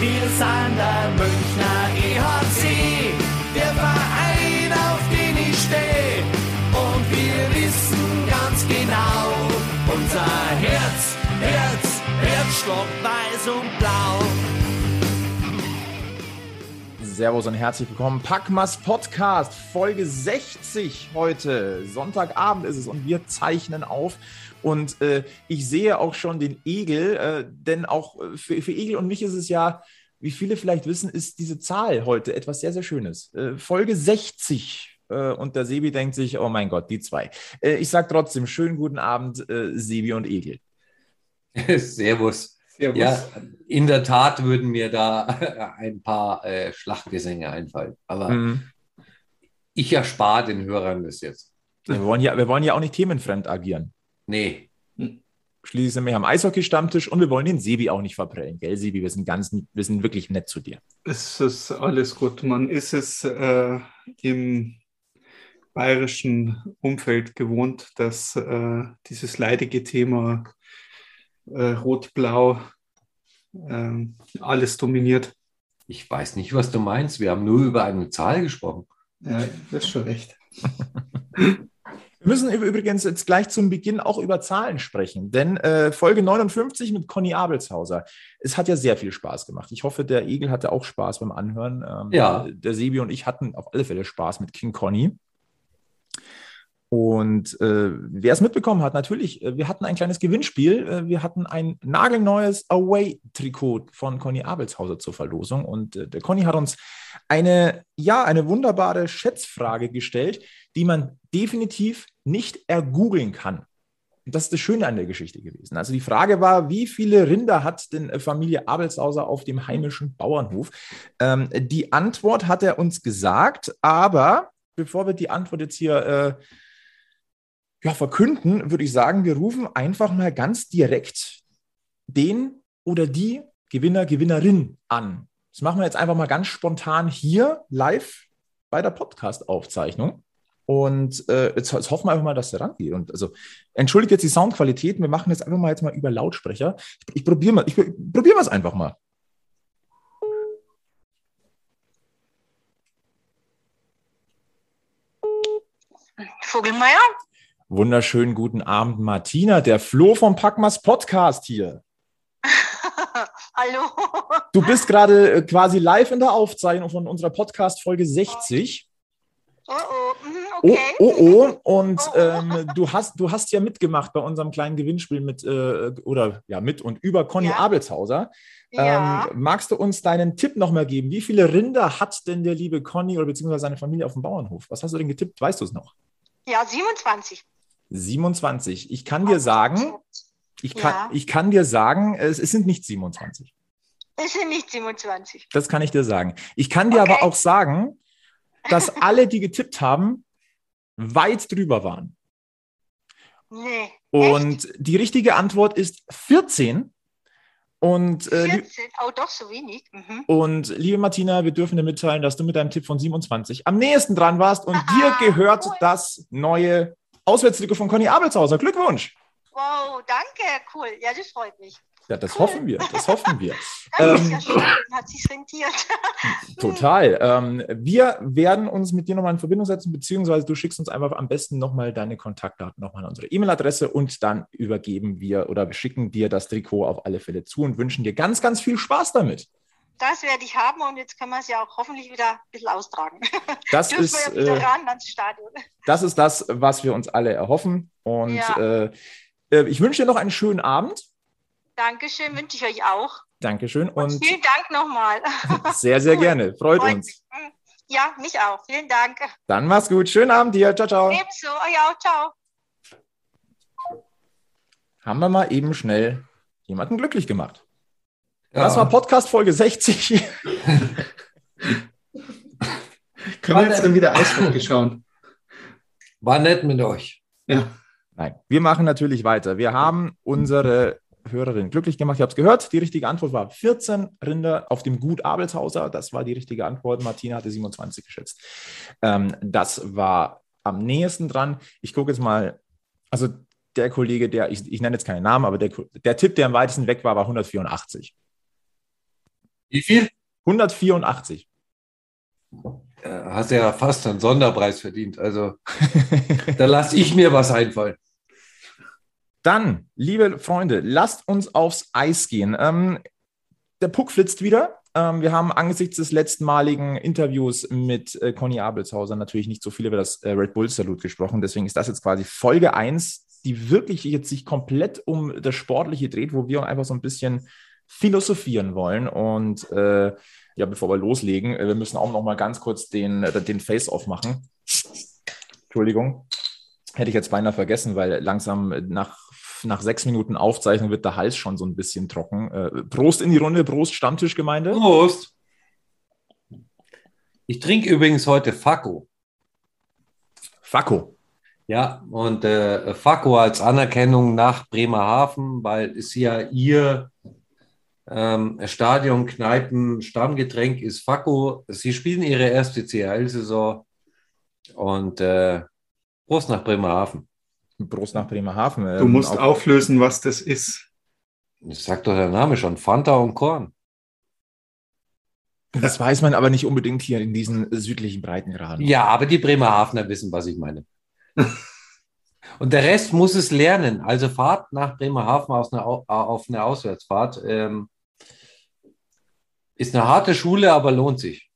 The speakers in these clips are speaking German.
Wir sind der Münchner EHC, der Verein, auf den ich stehe. Und wir wissen ganz genau, unser Herz, Herz, Herzschlag weiß und blau. Servus und herzlich willkommen. Packmas Podcast, Folge 60 heute. Sonntagabend ist es und wir zeichnen auf. Und äh, ich sehe auch schon den Egel, äh, denn auch äh, für, für Egel und mich ist es ja, wie viele vielleicht wissen, ist diese Zahl heute etwas sehr, sehr Schönes. Äh, Folge 60. Äh, und der Sebi denkt sich, oh mein Gott, die zwei. Äh, ich sage trotzdem, schönen guten Abend, Sebi und Egel. Servus. Servus. Ja, in der Tat würden mir da ein paar äh, Schlachtgesänge einfallen. Aber mhm. ich erspare den Hörern das jetzt. Wir wollen, ja, wir wollen ja auch nicht themenfremd agieren. Nee. Schließlich sind wir am Eishockey-Stammtisch und wir wollen den Sebi auch nicht verprellen, gell, Sebi? Wir sind ganz, wir sind wirklich nett zu dir. Es ist alles gut. Man ist es äh, im bayerischen Umfeld gewohnt, dass äh, dieses leidige Thema äh, Rot-Blau äh, alles dominiert. Ich weiß nicht, was du meinst. Wir haben nur über eine Zahl gesprochen. Ja, das ist schon recht. Wir müssen übrigens jetzt gleich zum Beginn auch über Zahlen sprechen, denn äh, Folge 59 mit Conny Abelshauser. Es hat ja sehr viel Spaß gemacht. Ich hoffe, der Egel hatte auch Spaß beim Anhören. Ähm, ja. Der Sebi und ich hatten auf alle Fälle Spaß mit King Conny. Und äh, wer es mitbekommen hat, natürlich, äh, wir hatten ein kleines Gewinnspiel. Äh, wir hatten ein nagelneues Away-Trikot von Conny Abelshauser zur Verlosung. Und äh, der Conny hat uns eine, ja, eine wunderbare Schätzfrage gestellt, die man definitiv nicht ergoogeln kann. Das ist das Schöne an der Geschichte gewesen. Also die Frage war, wie viele Rinder hat denn äh, Familie Abelshauser auf dem heimischen Bauernhof? Ähm, die Antwort hat er uns gesagt, aber bevor wir die Antwort jetzt hier äh, ja, verkünden, würde ich sagen, wir rufen einfach mal ganz direkt den oder die Gewinner, Gewinnerin an. Das machen wir jetzt einfach mal ganz spontan hier live bei der Podcast-Aufzeichnung. Und äh, jetzt, jetzt, hoffen wir einfach mal, dass der rangeht. Und also entschuldigt jetzt die Soundqualität. Wir machen jetzt einfach mal jetzt mal über Lautsprecher. Ich, ich probiere mal, ich probiere es einfach mal. Vogelmeier? Wunderschönen guten Abend, Martina, der Flo vom Packmas Podcast hier. Hallo. Du bist gerade äh, quasi live in der Aufzeichnung von unserer Podcast-Folge 60. Oh, oh, mhm, okay. Oh, oh, oh. Und oh, oh. Ähm, du, hast, du hast ja mitgemacht bei unserem kleinen Gewinnspiel mit, äh, oder ja, mit und über Conny ja. Abelshauser. Ja. Ähm, magst du uns deinen Tipp nochmal geben? Wie viele Rinder hat denn der liebe Conny oder beziehungsweise seine Familie auf dem Bauernhof? Was hast du denn getippt? Weißt du es noch? Ja, 27. 27. Ich kann dir sagen, ich kann, ja. ich kann dir sagen, es, es, sind nicht 27. Es sind nicht 27. Das kann ich dir sagen. Ich kann dir okay. aber auch sagen, dass alle, die getippt haben, weit drüber waren. Nee. Und echt? die richtige Antwort ist 14. Und, äh, 14, oh doch, so wenig. Mhm. Und liebe Martina, wir dürfen dir mitteilen, dass du mit deinem Tipp von 27 am nächsten dran warst und Aha, dir gehört cool. das neue Auswärtstrikot von Conny Abelshauser. Glückwunsch! Wow, danke, cool. Ja, das freut mich. Ja, das cool. hoffen wir, das hoffen wir. Das ähm, ja schön, hat sich rentiert. Total. Ähm, wir werden uns mit dir nochmal in Verbindung setzen, beziehungsweise du schickst uns einfach am besten nochmal deine Kontaktdaten, nochmal an unsere E-Mail-Adresse und dann übergeben wir oder wir schicken dir das Trikot auf alle Fälle zu und wünschen dir ganz, ganz viel Spaß damit. Das werde ich haben und jetzt können wir es ja auch hoffentlich wieder ein bisschen austragen. Das ist, ja äh, ran ans Stadion. das ist das, was wir uns alle erhoffen. Und ja. äh, äh ich wünsche dir noch einen schönen Abend. Dankeschön, wünsche ich euch auch. Dankeschön. Und, und vielen Dank nochmal. Sehr, sehr gerne. Freut, Freut uns. Mich. Hm. Ja, mich auch. Vielen Dank. Dann mach's gut. Schönen Abend dir. Ciao, ciao. Ebenso. Euch auch. Ciao. Haben wir mal eben schnell jemanden glücklich gemacht. Ja. Das war Podcast Folge 60. Können wir jetzt dann wieder Eishockey schauen? War nett mit euch. Ja. Nein, wir machen natürlich weiter. Wir haben unsere Hörerin glücklich gemacht. Ich habe es gehört. Die richtige Antwort war 14 Rinder auf dem Gut Abelshauser. Das war die richtige Antwort. Martina hatte 27 geschätzt. Ähm, das war am nächsten dran. Ich gucke jetzt mal. Also der Kollege, der, ich, ich nenne jetzt keinen Namen, aber der, der Tipp, der am weitesten weg war, war 184. Wie viel? 184. Hast ja fast einen Sonderpreis verdient. Also da lasse ich mir was einfallen. Dann, liebe Freunde, lasst uns aufs Eis gehen. Ähm, der Puck flitzt wieder. Ähm, wir haben angesichts des letztmaligen Interviews mit äh, Conny Abelshauser natürlich nicht so viel über das äh, Red Bull Salut gesprochen. Deswegen ist das jetzt quasi Folge 1, die wirklich jetzt sich komplett um das Sportliche dreht, wo wir einfach so ein bisschen philosophieren wollen. Und äh, ja, bevor wir loslegen, äh, wir müssen auch noch mal ganz kurz den, äh, den Face-Off machen. Entschuldigung. Hätte ich jetzt beinahe vergessen, weil langsam nach nach sechs Minuten Aufzeichnung wird der Hals schon so ein bisschen trocken. Äh, Prost in die Runde, Prost Stammtischgemeinde. Prost. Ich trinke übrigens heute Fakko. Fakko. Ja, und äh, Fakko als Anerkennung nach Bremerhaven, weil es ja ihr ähm, Stadion, Kneipen, Stammgetränk ist Fakko. Sie spielen ihre erste CHL-Saison und äh, Prost nach Bremerhaven. Prost nach Bremerhaven. Du ähm, musst auflösen, was das ist. Das sagt doch der Name schon, Fanta und Korn. Das weiß man aber nicht unbedingt hier in diesen südlichen Breitengraden. Ja, aber die Bremerhavener wissen, was ich meine. und der Rest muss es lernen. Also Fahrt nach Bremerhaven auf eine, auf eine Auswärtsfahrt ähm, ist eine harte Schule, aber lohnt sich.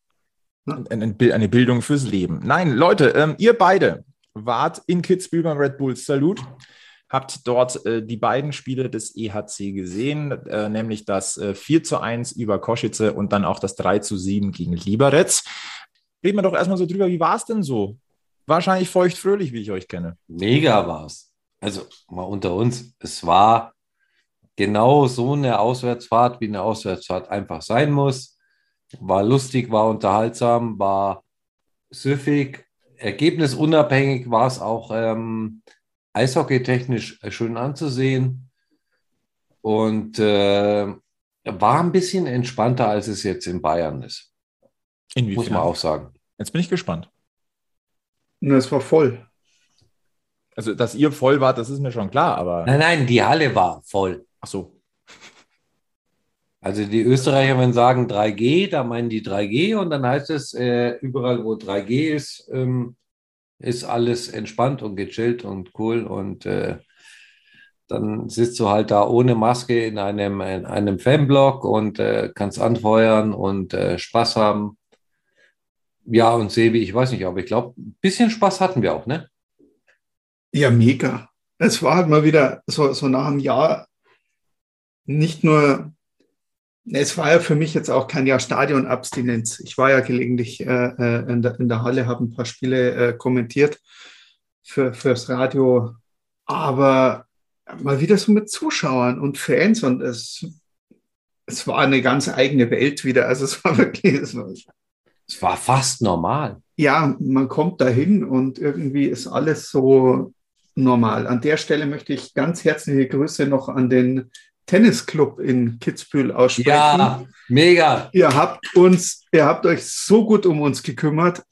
Eine Bildung fürs Leben. Nein, Leute, ähm, ihr beide, wart in Kitzbühel beim Red Bull Salut, habt dort äh, die beiden Spiele des EHC gesehen, äh, nämlich das äh, 4 zu 1 über Koschice und dann auch das 3 zu 7 gegen Liberec. Reden wir doch erstmal so drüber, wie war es denn so? Wahrscheinlich feuchtfröhlich, wie ich euch kenne. Mega war es. Also mal unter uns, es war genau so eine Auswärtsfahrt, wie eine Auswärtsfahrt einfach sein muss. War lustig, war unterhaltsam, war süffig, ergebnisunabhängig war es auch ähm, eishockeytechnisch schön anzusehen und äh, war ein bisschen entspannter, als es jetzt in Bayern ist. Inwiefern? Muss man auch sagen. Jetzt bin ich gespannt. Na, es war voll. Also, dass ihr voll wart, das ist mir schon klar, aber. Nein, nein, die Halle war voll. Ach so. Also die Österreicher, wenn sagen 3G, da meinen die 3G und dann heißt es, äh, überall wo 3G ist, ähm, ist alles entspannt und gechillt und cool und äh, dann sitzt du halt da ohne Maske in einem, in einem Fanblock und äh, kannst anfeuern und äh, Spaß haben. Ja, und Sebi, ich weiß nicht, aber ich glaube, ein bisschen Spaß hatten wir auch, ne? Ja, mega. Es war halt mal wieder so, so nach einem Jahr nicht nur es war ja für mich jetzt auch kein Jahr Stadionabstinenz. Ich war ja gelegentlich äh, äh, in, der, in, der, Halle, habe ein paar Spiele äh, kommentiert für, fürs Radio, aber mal wieder so mit Zuschauern und Fans und es, es war eine ganz eigene Welt wieder. Also es war wirklich. Es war, es war fast normal. Ja, man kommt dahin und irgendwie ist alles so normal. An der Stelle möchte ich ganz herzliche Grüße noch an den Tennisclub in Kitzbühel aussprechen. Ja, mega. Ihr habt uns, ihr habt euch so gut um uns gekümmert.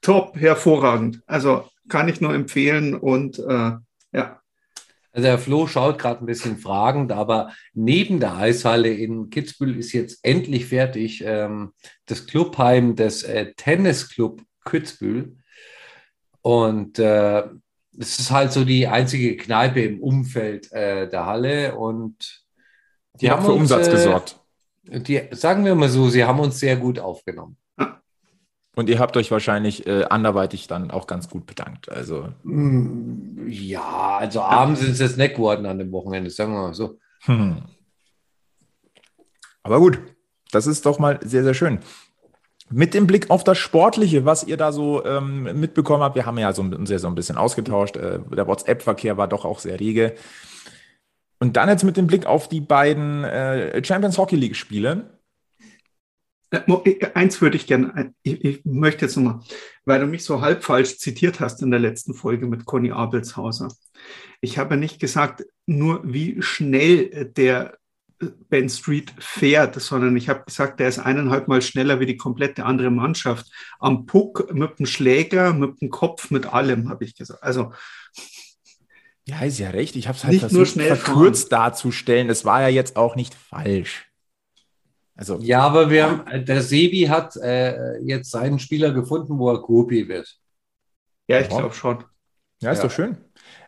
Top, hervorragend. Also kann ich nur empfehlen und äh, ja. Also der Flo schaut gerade ein bisschen fragend, aber neben der Eishalle in Kitzbühel ist jetzt endlich fertig ähm, das Clubheim des äh, Tennisclub Kitzbühel. Und äh, es ist halt so die einzige Kneipe im Umfeld äh, der Halle und die, haben für uns, Umsatz äh, gesorgt. Die, sagen wir mal so, sie haben uns sehr gut aufgenommen. Und ihr habt euch wahrscheinlich äh, anderweitig dann auch ganz gut bedankt. Also. Mm, ja, also abends sind es nicht geworden an dem Wochenende, sagen wir mal so. Hm. Aber gut, das ist doch mal sehr, sehr schön. Mit dem Blick auf das Sportliche, was ihr da so ähm, mitbekommen habt, wir haben ja so, uns ja so ein bisschen ausgetauscht. Äh, der WhatsApp-Verkehr war doch auch sehr rege. Und dann jetzt mit dem Blick auf die beiden äh, Champions Hockey League-Spiele. Äh, äh, eins würde ich gerne, äh, ich, ich, möchte jetzt nochmal, weil du mich so halb falsch zitiert hast in der letzten Folge mit Conny Abelshauser. Ich habe nicht gesagt, nur wie schnell der Ben Street fährt, sondern ich habe gesagt, der ist eineinhalb Mal schneller wie die komplette andere Mannschaft. Am Puck, mit dem Schläger, mit dem Kopf, mit allem, habe ich gesagt. Also. Ja, ist ja recht. Ich habe es halt nicht versucht, nur schnell verkürzt fahren. darzustellen. Es war ja jetzt auch nicht falsch. Also, ja, aber wir haben, der Sebi hat äh, jetzt seinen Spieler gefunden, wo er Groupie wird. Ja, ich glaube schon. Ja, ist ja. doch schön.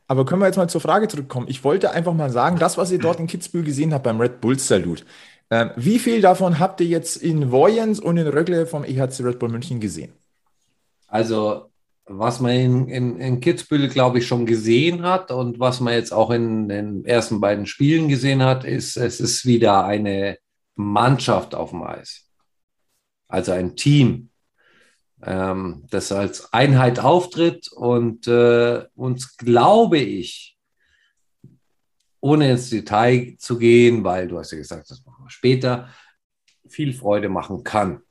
Aber können wir jetzt mal zur Frage zurückkommen? Ich wollte einfach mal sagen, das, was ihr dort in Kitzbühel gesehen habt beim Red Bull Salute, ähm, wie viel davon habt ihr jetzt in Voyens und in Rögle vom EHC Red Bull München gesehen? Also, was man in, in, in Kitzbühel, glaube ich, schon gesehen hat und was man jetzt auch in den ersten beiden Spielen gesehen hat, ist, es ist wieder eine Mannschaft auf dem Eis. Also ein Team, ähm, das als Einheit auftritt und äh, uns, glaube ich, ohne ins Detail zu gehen, weil du hast ja gesagt, das machen wir später, viel Freude machen kann.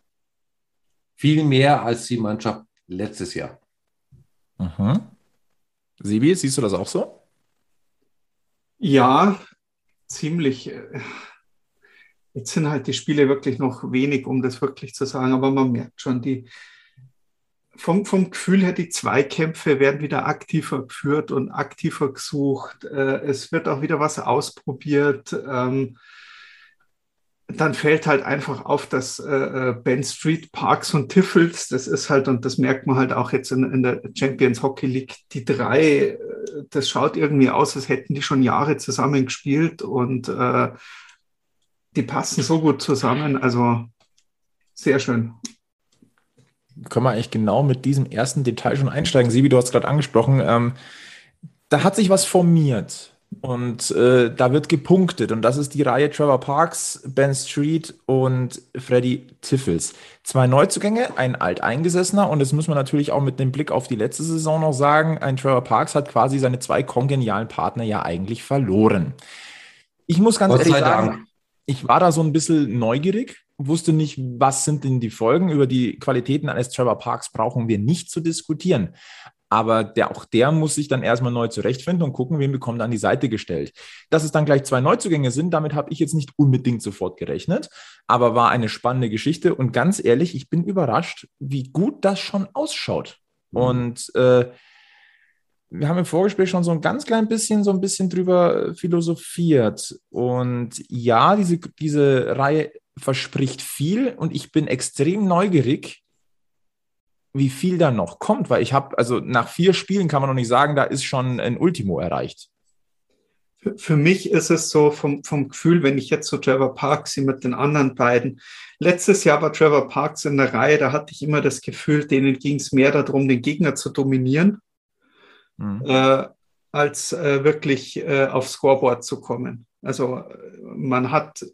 Viel mehr als die Mannschaft letztes Jahr. Mhm. Sibi, siehst du das auch so? Ja, ziemlich. Jetzt sind halt die Spiele wirklich noch wenig, um das wirklich zu sagen, aber man merkt schon, die, vom, vom Gefühl her, die Zweikämpfe werden wieder aktiver geführt und aktiver gesucht. Äh, es wird auch wieder was ausprobiert. Ähm, dann fällt halt einfach auf, dass äh, äh, Ben Street, Parks und Tiffels, das ist halt, und das merkt man halt auch jetzt in, in der Champions Hockey League, die drei, das schaut irgendwie aus, als hätten die schon Jahre zusammen gespielt und äh, die passen so gut zusammen. Also sehr schön. Können wir eigentlich genau mit diesem ersten Detail schon einsteigen? Sibi, du hast gerade angesprochen, ähm, da hat sich was formiert. Und äh, da wird gepunktet. Und das ist die Reihe Trevor Parks, Ben Street und Freddy Tiffels. Zwei Neuzugänge, ein alteingesessener. Und das muss man natürlich auch mit dem Blick auf die letzte Saison noch sagen. Ein Trevor Parks hat quasi seine zwei kongenialen Partner ja eigentlich verloren. Ich muss ganz Gott ehrlich sagen, Dank ich war da so ein bisschen neugierig, wusste nicht, was sind denn die Folgen. Über die Qualitäten eines Trevor Parks brauchen wir nicht zu diskutieren. Aber der, auch der muss sich dann erstmal neu zurechtfinden und gucken, wen bekommt er an die Seite gestellt. Dass es dann gleich zwei Neuzugänge sind, damit habe ich jetzt nicht unbedingt sofort gerechnet, aber war eine spannende Geschichte. Und ganz ehrlich, ich bin überrascht, wie gut das schon ausschaut. Mhm. Und äh, wir haben im Vorgespräch schon so ein ganz klein bisschen, so ein bisschen drüber philosophiert. Und ja, diese, diese Reihe verspricht viel und ich bin extrem neugierig, wie viel da noch kommt, weil ich habe, also nach vier Spielen kann man noch nicht sagen, da ist schon ein Ultimo erreicht. Für mich ist es so vom, vom Gefühl, wenn ich jetzt so Trevor Parks mit den anderen beiden. Letztes Jahr war Trevor Parks in der Reihe, da hatte ich immer das Gefühl, denen ging es mehr darum, den Gegner zu dominieren mhm. äh, als äh, wirklich äh, aufs Scoreboard zu kommen. Also man hat,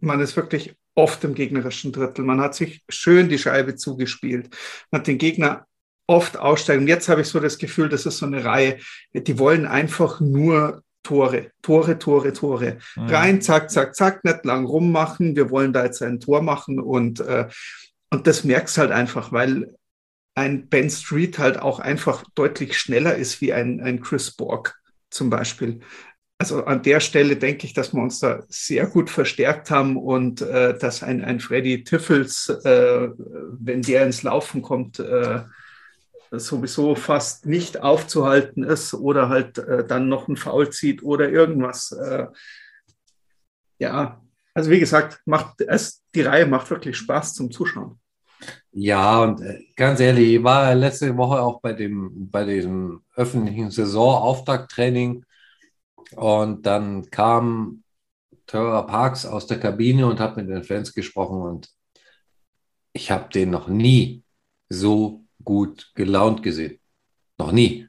man ist wirklich oft im gegnerischen Drittel. Man hat sich schön die Scheibe zugespielt. Man hat den Gegner oft aussteigen. Und jetzt habe ich so das Gefühl, das ist so eine Reihe, die wollen einfach nur Tore, Tore, Tore, Tore. Mhm. Rein, zack, zack, zack, nicht lang rummachen. Wir wollen da jetzt ein Tor machen und, äh, und das merkst halt einfach, weil ein Ben Street halt auch einfach deutlich schneller ist wie ein, ein Chris Borg zum Beispiel. Also an der Stelle denke ich, dass wir uns da sehr gut verstärkt haben und äh, dass ein, ein Freddy Tiffels, äh, wenn der ins Laufen kommt, äh, sowieso fast nicht aufzuhalten ist oder halt äh, dann noch ein Foul zieht oder irgendwas. Äh, ja, also wie gesagt, macht es, die Reihe macht wirklich Spaß zum Zuschauen. Ja, und äh, ganz ehrlich, ich war letzte Woche auch bei dem, bei diesem öffentlichen Saisonauftakttraining und dann kam Trevor Parks aus der Kabine und hat mit den Fans gesprochen und ich habe den noch nie so gut gelaunt gesehen. Noch nie.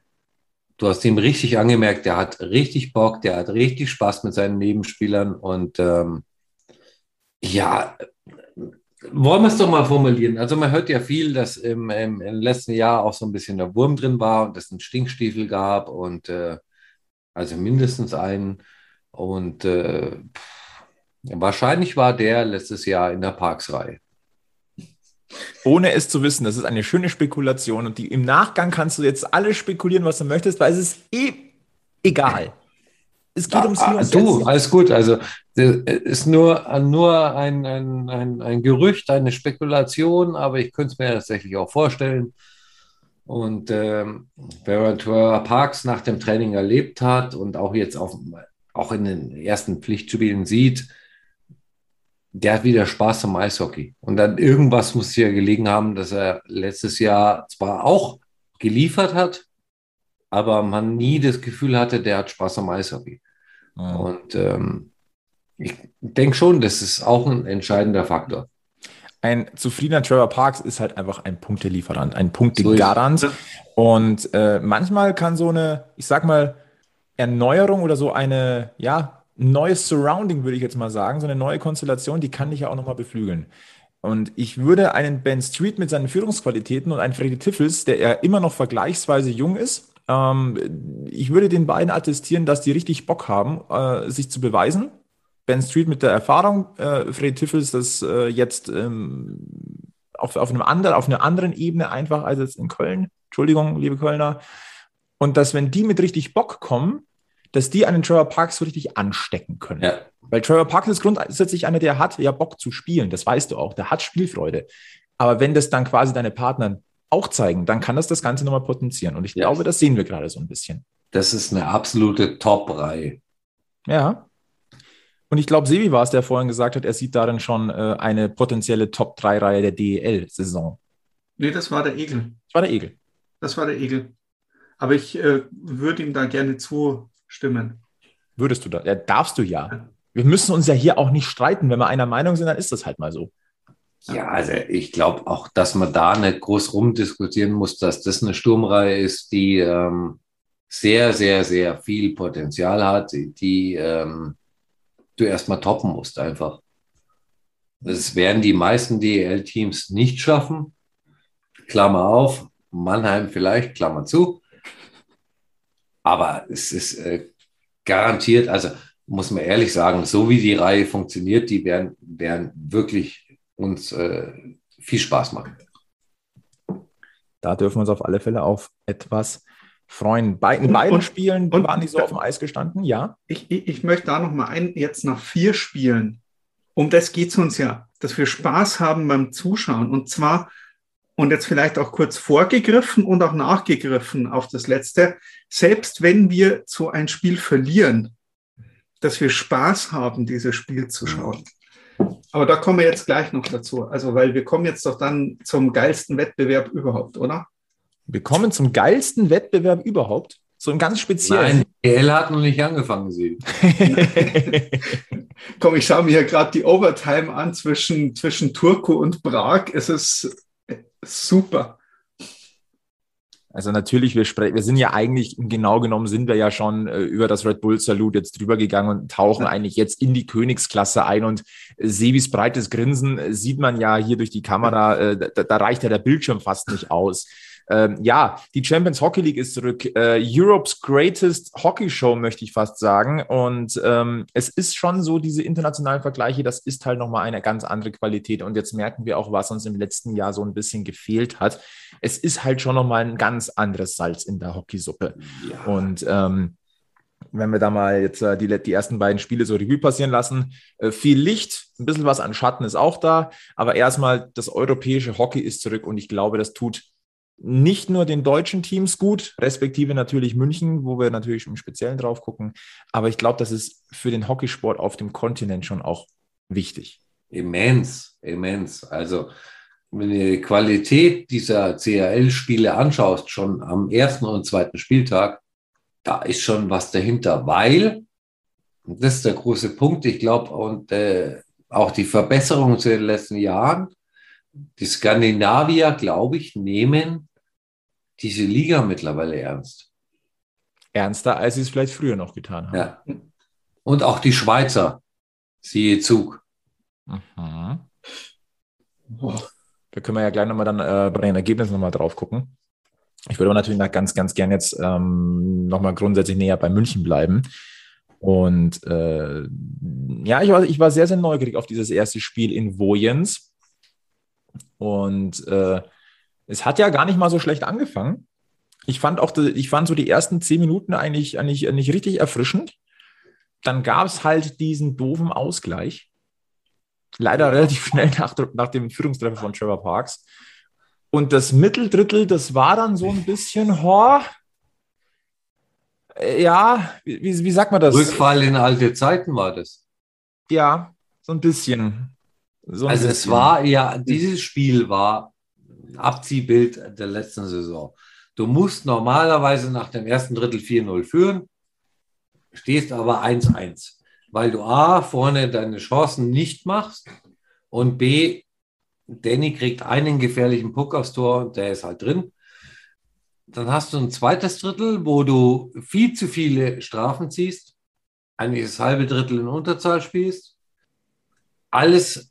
Du hast ihm richtig angemerkt, der hat richtig Bock, der hat richtig Spaß mit seinen Nebenspielern und ähm, ja, wollen wir es doch mal formulieren. Also man hört ja viel, dass im, im, im, letzten Jahr auch so ein bisschen der Wurm drin war und es einen Stinkstiefel gab und äh, also mindestens einen. Und äh, wahrscheinlich war der letztes Jahr in der Parksreihe. Ohne es zu wissen, das ist eine schöne Spekulation und die, im Nachgang kannst du jetzt alles spekulieren, was du möchtest, weil es ist eh egal. Es geht ums Hier und Du, alles gut. Also ist nur, nur ein, ein, ein, ein Gerücht, eine Spekulation, aber ich könnte es mir tatsächlich auch vorstellen. Und ähm, wer Parks nach dem Training erlebt hat und auch jetzt auf, auch in den ersten Pflichtspielen sieht, der hat wieder Spaß am Eishockey. Und dann irgendwas muss ja gelegen haben, dass er letztes Jahr zwar auch geliefert hat, aber man nie das Gefühl hatte, der hat Spaß am Eishockey. Mhm. Und ähm, ich denke schon, das ist auch ein entscheidender Faktor. Ein zufriedener Trevor Parks ist halt einfach ein Punktelieferant, ein Punktegarant. So und äh, manchmal kann so eine, ich sag mal, Erneuerung oder so eine, ja, neues Surrounding, würde ich jetzt mal sagen, so eine neue Konstellation, die kann dich ja auch nochmal beflügeln. Und ich würde einen Ben Street mit seinen Führungsqualitäten und einen Freddy Tiffels, der ja immer noch vergleichsweise jung ist, ähm, ich würde den beiden attestieren, dass die richtig Bock haben, äh, sich zu beweisen. Ben Street mit der Erfahrung, äh, Freddy Tiffels das äh, jetzt ähm, auf, auf, einem anderen, auf einer anderen Ebene einfach als jetzt in Köln. Entschuldigung, liebe Kölner. Und dass, wenn die mit richtig Bock kommen, dass die einen Trevor Parks so richtig anstecken können. Ja. Weil Trevor Parks ist grundsätzlich einer, der hat ja Bock zu spielen, das weißt du auch, der hat Spielfreude. Aber wenn das dann quasi deine Partner auch zeigen, dann kann das das Ganze nochmal potenzieren. Und ich ja. glaube, das sehen wir gerade so ein bisschen. Das ist eine absolute Top-Reihe. Ja. Und ich glaube, Sebi war es, der vorhin gesagt hat, er sieht darin schon äh, eine potenzielle Top-3-Reihe der DEL-Saison. Nee, das war der Egel. Das war der Egel. Das war der Egel. Aber ich äh, würde ihm da gerne zustimmen. Würdest du da? Ja, darfst du ja. Wir müssen uns ja hier auch nicht streiten. Wenn wir einer Meinung sind, dann ist das halt mal so. Ja, also ich glaube auch, dass man da nicht groß rumdiskutieren muss, dass das eine Sturmreihe ist, die ähm, sehr, sehr, sehr viel Potenzial hat, die ähm, du erstmal toppen musst einfach. Das werden die meisten DEL-Teams nicht schaffen. Klammer auf, Mannheim vielleicht, Klammer zu. Aber es ist äh, garantiert, also muss man ehrlich sagen, so wie die Reihe funktioniert, die werden, werden wirklich uns äh, viel Spaß machen. Da dürfen wir uns auf alle Fälle auf etwas freuen. Bei, in beiden und, Spielen und, waren die so auf dem Eis gestanden, ja? Ich, ich, ich möchte da noch mal ein, jetzt nach vier Spielen, um das geht es uns ja, dass wir Spaß haben beim Zuschauen. Und zwar, und jetzt vielleicht auch kurz vorgegriffen und auch nachgegriffen auf das letzte, selbst wenn wir so ein Spiel verlieren, dass wir Spaß haben, dieses Spiel zu schauen. Aber da kommen wir jetzt gleich noch dazu. Also, weil wir kommen jetzt doch dann zum geilsten Wettbewerb überhaupt, oder? Wir kommen zum geilsten Wettbewerb überhaupt. So ein ganz speziell. Nein, DL hat noch nicht angefangen, sie. Komm, ich schaue mir hier gerade die Overtime an zwischen, zwischen Turku und Prag. Es ist super. Also natürlich, wir, wir sind ja eigentlich, genau genommen sind wir ja schon äh, über das Red Bull Salut jetzt drüber gegangen und tauchen ja. eigentlich jetzt in die Königsklasse ein. Und äh, Sebis breites Grinsen äh, sieht man ja hier durch die Kamera, äh, da, da reicht ja der Bildschirm fast nicht aus. Ähm, ja, die Champions Hockey League ist zurück. Äh, Europe's Greatest Hockey Show, möchte ich fast sagen. Und ähm, es ist schon so, diese internationalen Vergleiche, das ist halt nochmal eine ganz andere Qualität. Und jetzt merken wir auch, was uns im letzten Jahr so ein bisschen gefehlt hat. Es ist halt schon nochmal ein ganz anderes Salz in der Hockeysuppe. Ja. Und ähm, wenn wir da mal jetzt äh, die, die ersten beiden Spiele so Revue passieren lassen, äh, viel Licht, ein bisschen was an Schatten ist auch da, aber erstmal das europäische Hockey ist zurück und ich glaube, das tut nicht nur den deutschen Teams gut, respektive natürlich München, wo wir natürlich im Speziellen drauf gucken. Aber ich glaube, das ist für den Hockeysport auf dem Kontinent schon auch wichtig. Immens, immens. Also, wenn du die Qualität dieser CHL-Spiele anschaust, schon am ersten und zweiten Spieltag, da ist schon was dahinter, weil, das ist der große Punkt, ich glaube, und äh, auch die Verbesserung zu den letzten Jahren, die Skandinavier, glaube ich, nehmen diese Liga mittlerweile ernst. Ernster, als sie es vielleicht früher noch getan haben. Ja. Und auch die Schweizer, siehe Zug. Mhm. Da können wir ja gleich nochmal dann äh, bei den Ergebnissen nochmal drauf gucken. Ich würde aber natürlich ganz, ganz gern jetzt ähm, nochmal grundsätzlich näher bei München bleiben. Und äh, ja, ich war, ich war sehr, sehr neugierig auf dieses erste Spiel in Wojens. Und äh, es hat ja gar nicht mal so schlecht angefangen. Ich fand auch, ich fand so die ersten zehn Minuten eigentlich, eigentlich, eigentlich richtig erfrischend. Dann gab es halt diesen doofen Ausgleich. Leider relativ schnell nach, nach dem Führungstreffer von Trevor Parks. Und das Mitteldrittel, das war dann so ein bisschen, ho, ja, wie, wie sagt man das? Rückfall in alte Zeiten war das. Ja, so ein bisschen. So ein Also es bisschen. war ja, dieses Spiel war Abziehbild der letzten Saison. Du musst normalerweise nach dem ersten Drittel 4-0 führen, stehst aber 1-1, weil du A, vorne deine Chancen nicht machst und B, Danny kriegt einen gefährlichen Puck aufs Tor und der ist halt drin. Dann hast du ein zweites Drittel, wo du viel zu viele Strafen ziehst, eigentlich das halbe Drittel in Unterzahl spielst. Alles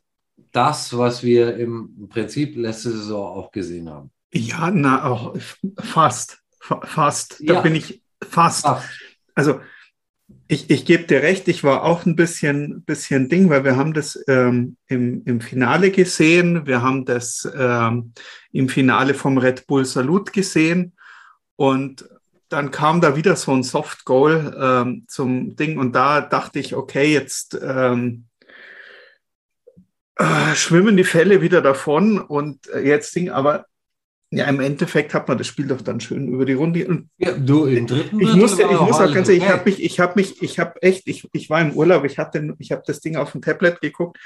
das, was wir im Prinzip letzte Saison auch gesehen haben. Ja, na, auch fast. Fa- Fast. Da Ja. bin ich fast. Ah, Also ich, ich gebe dir recht, ich war auch ein bisschen, bisschen Ding, weil wir haben das ähm, im, im Finale gesehen, wir haben das ähm, im Finale vom Red Bull Salut gesehen und dann kam da wieder so ein Soft Goal ähm, zum Ding und da dachte ich, okay, jetzt ähm, äh, schwimmen die Fälle wieder davon und äh, jetzt Ding, aber ja, im Endeffekt hat man das Spiel doch dann schön über die Runde und ja, du im dritten ich muss, ich muss auch ganz ehrlich, ich habe mich, ich habe mich, ich habe echt, ich, ich war im Urlaub, ich hatte, ich habe das Ding auf dem Tablet geguckt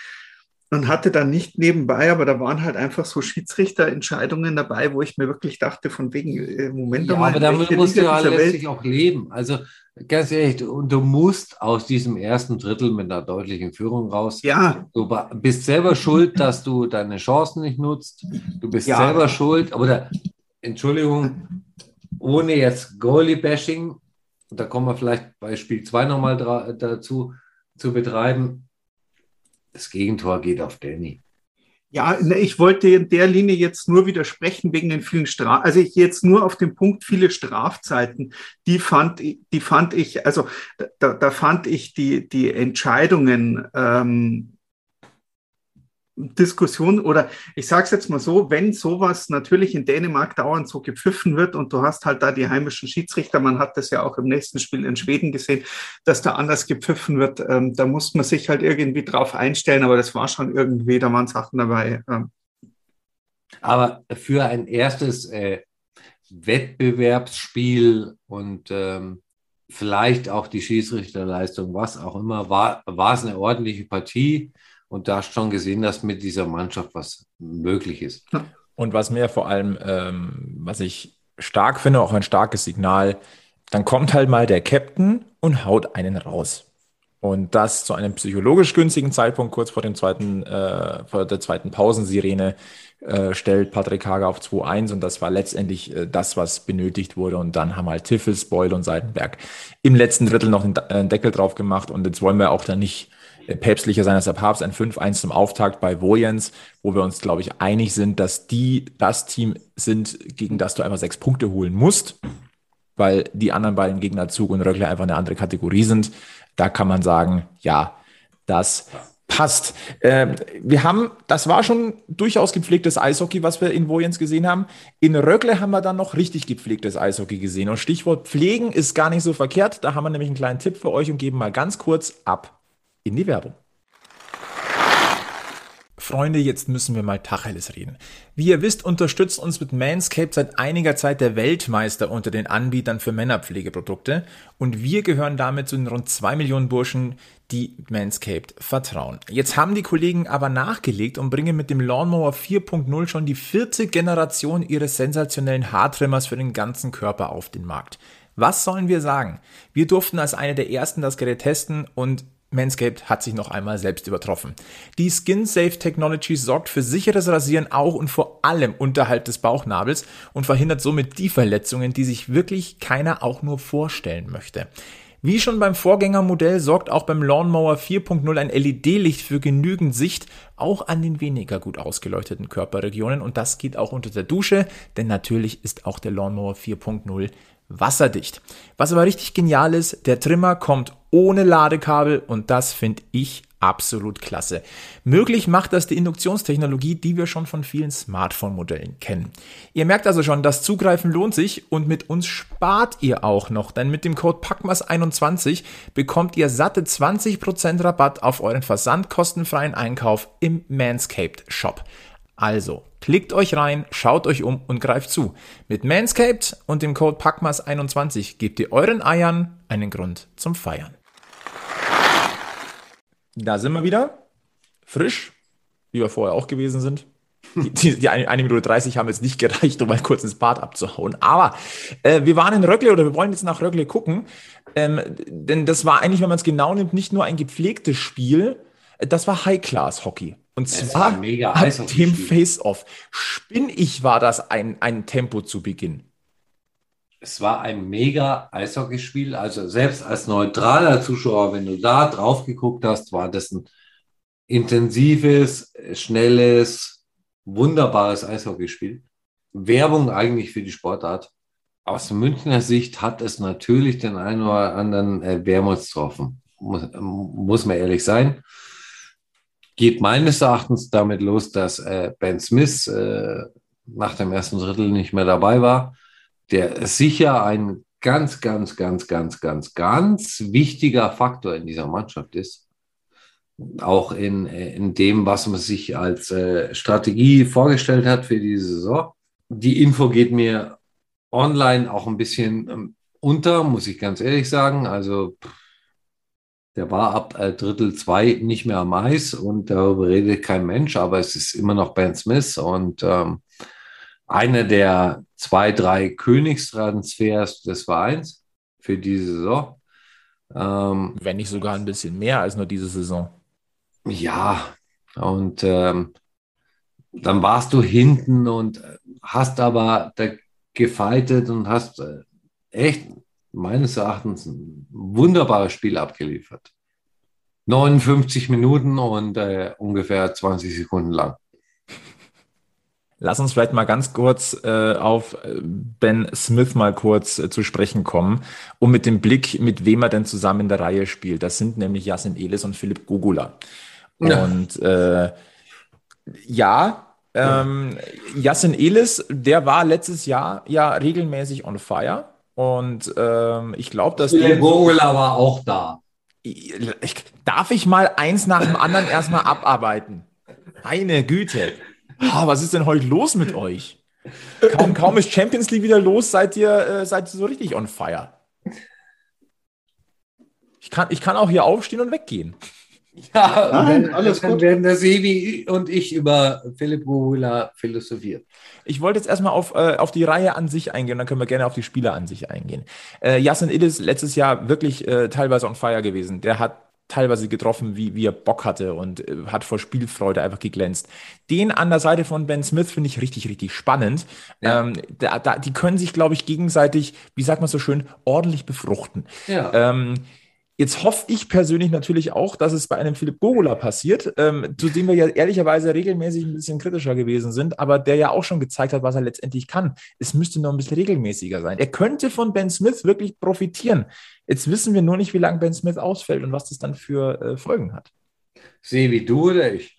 und hatte dann nicht nebenbei, aber da waren halt einfach so Schiedsrichterentscheidungen dabei, wo ich mir wirklich dachte, von wegen, äh, Moment Ja, mal, aber damit musst du Liga ja dieser Welt- letztlich auch leben. Also ganz ehrlich, du, du musst aus diesem ersten Drittel mit einer deutlichen Führung raus. Ja, Du bist selber schuld, dass du deine Chancen nicht nutzt. Du bist Ja. selber schuld, oder Entschuldigung, ohne jetzt Goalie-Bashing, da kommen wir vielleicht bei Spiel 2 nochmal dazu zu betreiben. Das Gegentor geht auf Danny. Ja, ne, ich wollte in der Linie jetzt nur widersprechen wegen den vielen Strafen. Also ich jetzt nur auf den Punkt viele Strafzeiten. Die fand, ich- die fand ich, also da, da fand ich die, die Entscheidungen ähm, Diskussion oder ich sage es jetzt mal so, wenn sowas natürlich in Dänemark dauernd so gepfiffen wird und du hast halt da die heimischen Schiedsrichter, man hat das ja auch im nächsten Spiel in Schweden gesehen, dass da anders gepfiffen wird, ähm, da muss man sich halt irgendwie drauf einstellen, aber das war schon irgendwie, da waren Sachen dabei. Ähm, Aber für ein erstes äh, Wettbewerbsspiel und ähm, vielleicht auch die Schiedsrichterleistung, was auch immer, war, war es eine ordentliche Partie. Und da hast schon gesehen, dass mit dieser Mannschaft was möglich ist. Und was mir vor allem, ähm, was ich stark finde, auch ein starkes Signal, dann kommt halt mal der Captain und haut einen raus. Und das zu einem psychologisch günstigen Zeitpunkt, kurz vor dem zweiten, äh, vor der zweiten Pausensirene, äh, stellt Patrick Hager auf 2-1 und das war letztendlich äh, das, was benötigt wurde. Und dann haben halt Tiffels, Beul und Seitenberg im letzten Drittel noch einen, einen Deckel drauf gemacht. Und jetzt wollen wir auch da nicht äh, päpstlicher sein als der Papst, ein 5-1 zum Auftakt bei Vojens, wo wir uns, glaube ich, einig sind, dass die das Team sind, gegen das du einfach sechs Punkte holen musst, weil die anderen beiden Gegner Zug und Röckler einfach eine andere Kategorie sind. Da kann man sagen, ja, das passt. Ähm, wir haben, das war schon durchaus gepflegtes Eishockey, was wir in Vojens gesehen haben. In Röckle haben wir dann noch richtig gepflegtes Eishockey gesehen. Und Stichwort Pflegen ist gar nicht so verkehrt. Da haben wir nämlich einen kleinen Tipp für euch und geben mal ganz kurz ab in die Werbung. Freunde, jetzt müssen wir mal Tacheles reden. Wie ihr wisst, unterstützt uns mit Manscaped seit einiger Zeit der Weltmeister unter den Anbietern für Männerpflegeprodukte und wir gehören damit zu den rund zwei Millionen Burschen, die Manscaped vertrauen. Jetzt haben die Kollegen aber nachgelegt und bringen mit dem Lawnmower 4.0 schon die vierte Generation ihres sensationellen Haartrimmers für den ganzen Körper auf den Markt. Was sollen wir sagen? Wir durften als eine der ersten das Gerät testen und Manscaped hat sich noch einmal selbst übertroffen. Die Skin Safe Technology sorgt für sicheres Rasieren auch und vor allem unterhalb des Bauchnabels und verhindert somit die Verletzungen, die sich wirklich keiner auch nur vorstellen möchte. Wie schon beim Vorgängermodell sorgt auch beim Lawnmower 4.0 ein LED-Licht für genügend Sicht, auch an den weniger gut ausgeleuchteten Körperregionen und das geht auch unter der Dusche, denn natürlich ist auch der Lawnmower 4.0 wasserdicht. Was aber richtig genial ist, der Trimmer kommt ohne Ladekabel und das finde ich absolut klasse. Möglich macht das die Induktionstechnologie, die wir schon von vielen Smartphone-Modellen kennen. Ihr merkt also schon, das Zugreifen lohnt sich und mit uns spart ihr auch noch, denn mit dem Code PACMAS21 bekommt ihr satte 20% Rabatt auf euren versandkostenfreien Einkauf im Manscaped Shop. Also, klickt euch rein, schaut euch um und greift zu. Mit Manscaped und dem Code PACMAS21 gebt ihr euren Eiern einen Grund zum Feiern. Da sind wir wieder. Frisch, wie wir vorher auch gewesen sind. Die, die, die eine, Minute 30 haben jetzt nicht gereicht, um mal kurz ins Bad abzuhauen. Aber äh, wir waren in Röckle oder wir wollen jetzt nach Röckle gucken. Ähm, denn das war eigentlich, wenn man es genau nimmt, nicht nur ein gepflegtes Spiel, das war High-Class-Hockey. Und Es zwar war mega ab dem. Face-Off. Spinn ich war das ein, ein Tempo zu Beginn. Es war ein mega Eishockeyspiel. Also selbst als neutraler Zuschauer, wenn du da drauf geguckt hast, war das ein intensives, schnelles, wunderbares Eishockeyspiel. Werbung eigentlich für die Sportart. Aus Münchner Sicht hat es natürlich den einen oder anderen äh, Wermutstropfen. Muss, muss man ehrlich sein. Geht meines Erachtens damit los, dass äh, Ben Smith äh, nach dem ersten Drittel nicht mehr dabei war der sicher ein ganz, ganz, ganz, ganz, ganz, ganz wichtiger Faktor in dieser Mannschaft ist. Auch in, in dem, was man sich als äh, Strategie vorgestellt hat für diese Saison. Die Info geht mir online auch ein bisschen ähm, unter, muss ich ganz ehrlich sagen. Also pff, der war ab äh, Drittel zwei nicht mehr am Eis und darüber redet kein Mensch, aber es ist immer noch Ben Smith und ähm, einer der zwei, drei Königstransfers des Vereins für diese Saison. Ähm, Wenn nicht sogar ein bisschen mehr als nur diese Saison. ja, und ähm, dann warst du hinten und hast aber da gefeitet und hast äh, echt meines Erachtens ein wunderbares Spiel abgeliefert. 59 Minuten und äh, ungefähr 20 Sekunden lang. Lass uns vielleicht mal ganz kurz äh, auf äh, Ben Smith mal kurz äh, zu sprechen kommen, um mit dem Blick, mit wem er denn zusammen in der Reihe spielt. Das sind nämlich Yasin Elis und Philipp Gogula. Ja. Und äh, ja, ähm, Yasin Elis, der war letztes Jahr ja regelmäßig on fire. Und ähm, ich glaube, dass Der Gogula war auch da. ich, darf ich mal eins nach dem anderen erstmal abarbeiten? Meine Güte. Ah, was ist denn heute los mit euch? Kaum, kaum ist Champions League wieder los, seid ihr, äh, seid ihr so richtig on fire. Ich kann, ich kann auch hier aufstehen und weggehen. Ja, Nein, dann, alles dann gut. werden der Sevi und ich über Philipp Gogula philosophieren. Ich wollte jetzt erstmal auf, äh, auf die Reihe an sich eingehen, dann können wir gerne auf die Spieler an sich eingehen. Äh, Yasin Illis letztes Jahr wirklich äh, teilweise on fire gewesen. Der hat teilweise getroffen, wie, wie er Bock hatte und äh, hat vor Spielfreude einfach geglänzt. Den an der Seite von Ben Smith finde ich richtig, richtig spannend. Ja. Ähm, da, da, die können sich, glaube ich, gegenseitig, wie sagt man so schön, ordentlich befruchten. Ja. Ähm, jetzt hoffe ich persönlich natürlich auch, dass es bei einem Philipp Gogula passiert, ähm, zu dem wir ja ehrlicherweise regelmäßig ein bisschen kritischer gewesen sind, aber der ja auch schon gezeigt hat, was er letztendlich kann. Es müsste noch ein bisschen regelmäßiger sein. Er könnte von Ben Smith wirklich profitieren. Jetzt wissen wir nur nicht, wie lange Ben Smith ausfällt und was das dann für äh, Folgen hat. Sevi, du oder ich?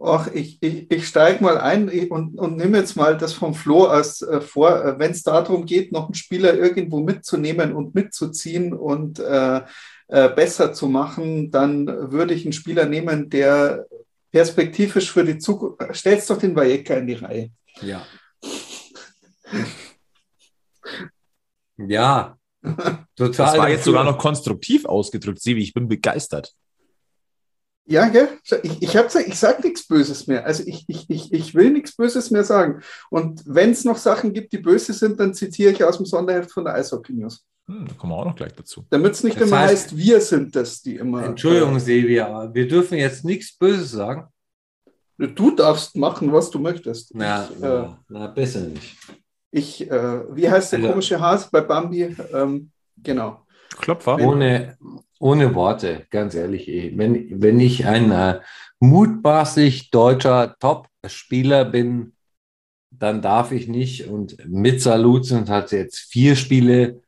Ach, ich, ich, ich steige mal ein und, und nehme jetzt mal das vom Flo als äh, vor, äh, wenn es darum geht, noch einen Spieler irgendwo mitzunehmen und mitzuziehen und äh, äh, besser zu machen, dann würde ich einen Spieler nehmen, der perspektivisch für die Zukunft. Stellst doch den Vajeka in die Reihe. Ja. Ja, total. Das war jetzt sogar noch konstruktiv ausgedrückt, Sevi. Ich bin begeistert. Ja, gell? Ich, ich, hab, ich sage nichts Böses mehr. Also ich, ich, ich, ich will nichts Böses mehr sagen. Und wenn es noch Sachen gibt, die böse sind, dann zitiere ich aus dem Sonderheft von der Eishockey News. Hm, da kommen wir auch noch gleich dazu. Damit es nicht Das immer heißt- heißt, wir sind das, die immer. Entschuldigung, Sevi, aber wir dürfen jetzt nichts Böses sagen. Äh, du darfst machen, was du möchtest. Na, ich, äh, na besser nicht. ich äh, wie heißt der Also- komische Hase bei Bambi? Ähm, genau. Klopfer. Ohne, ohne Worte, ganz ehrlich. eh. Wenn, wenn ich ein äh, mutmaßlich deutscher Top-Spieler bin, dann darf ich nicht. Und mit Salutzen hat jetzt vier Spiele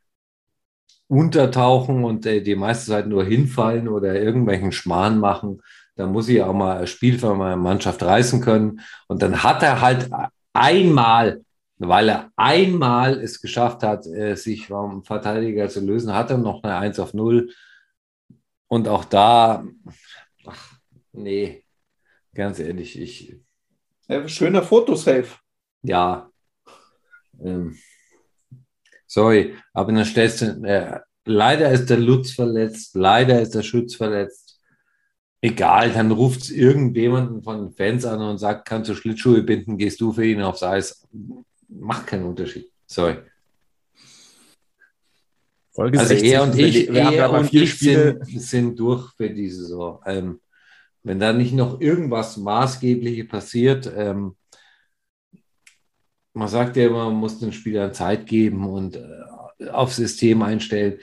untertauchen und äh, die meiste Zeit nur hinfallen oder irgendwelchen Schmarrn machen. Da muss ich auch mal ein Spiel für meine Mannschaft reißen können. Und dann hat er halt einmal, weil er einmal es geschafft hat, äh, sich vom Verteidiger zu lösen, hat er noch eine 1 auf 0. Und auch da, ach, nee, ganz ehrlich, ich, Ja, schöner Fotosave. ja, ähm, sorry, aber dann stellst du, äh, leider ist der Lutz verletzt, leider ist der Schütz verletzt. Egal, dann ruft es irgendjemanden von den Fans an und sagt, kannst du Schlittschuhe binden, gehst du für ihn aufs Eis. Macht keinen Unterschied. Sorry. Folge Also 60, er und ich, wir haben er aber vier Spiele. sind, sind durch für die Saison. Ähm, wenn da nicht noch irgendwas Maßgebliches passiert, ähm, man sagt ja immer, man muss den Spielern Zeit geben und äh, aufs System einstellen.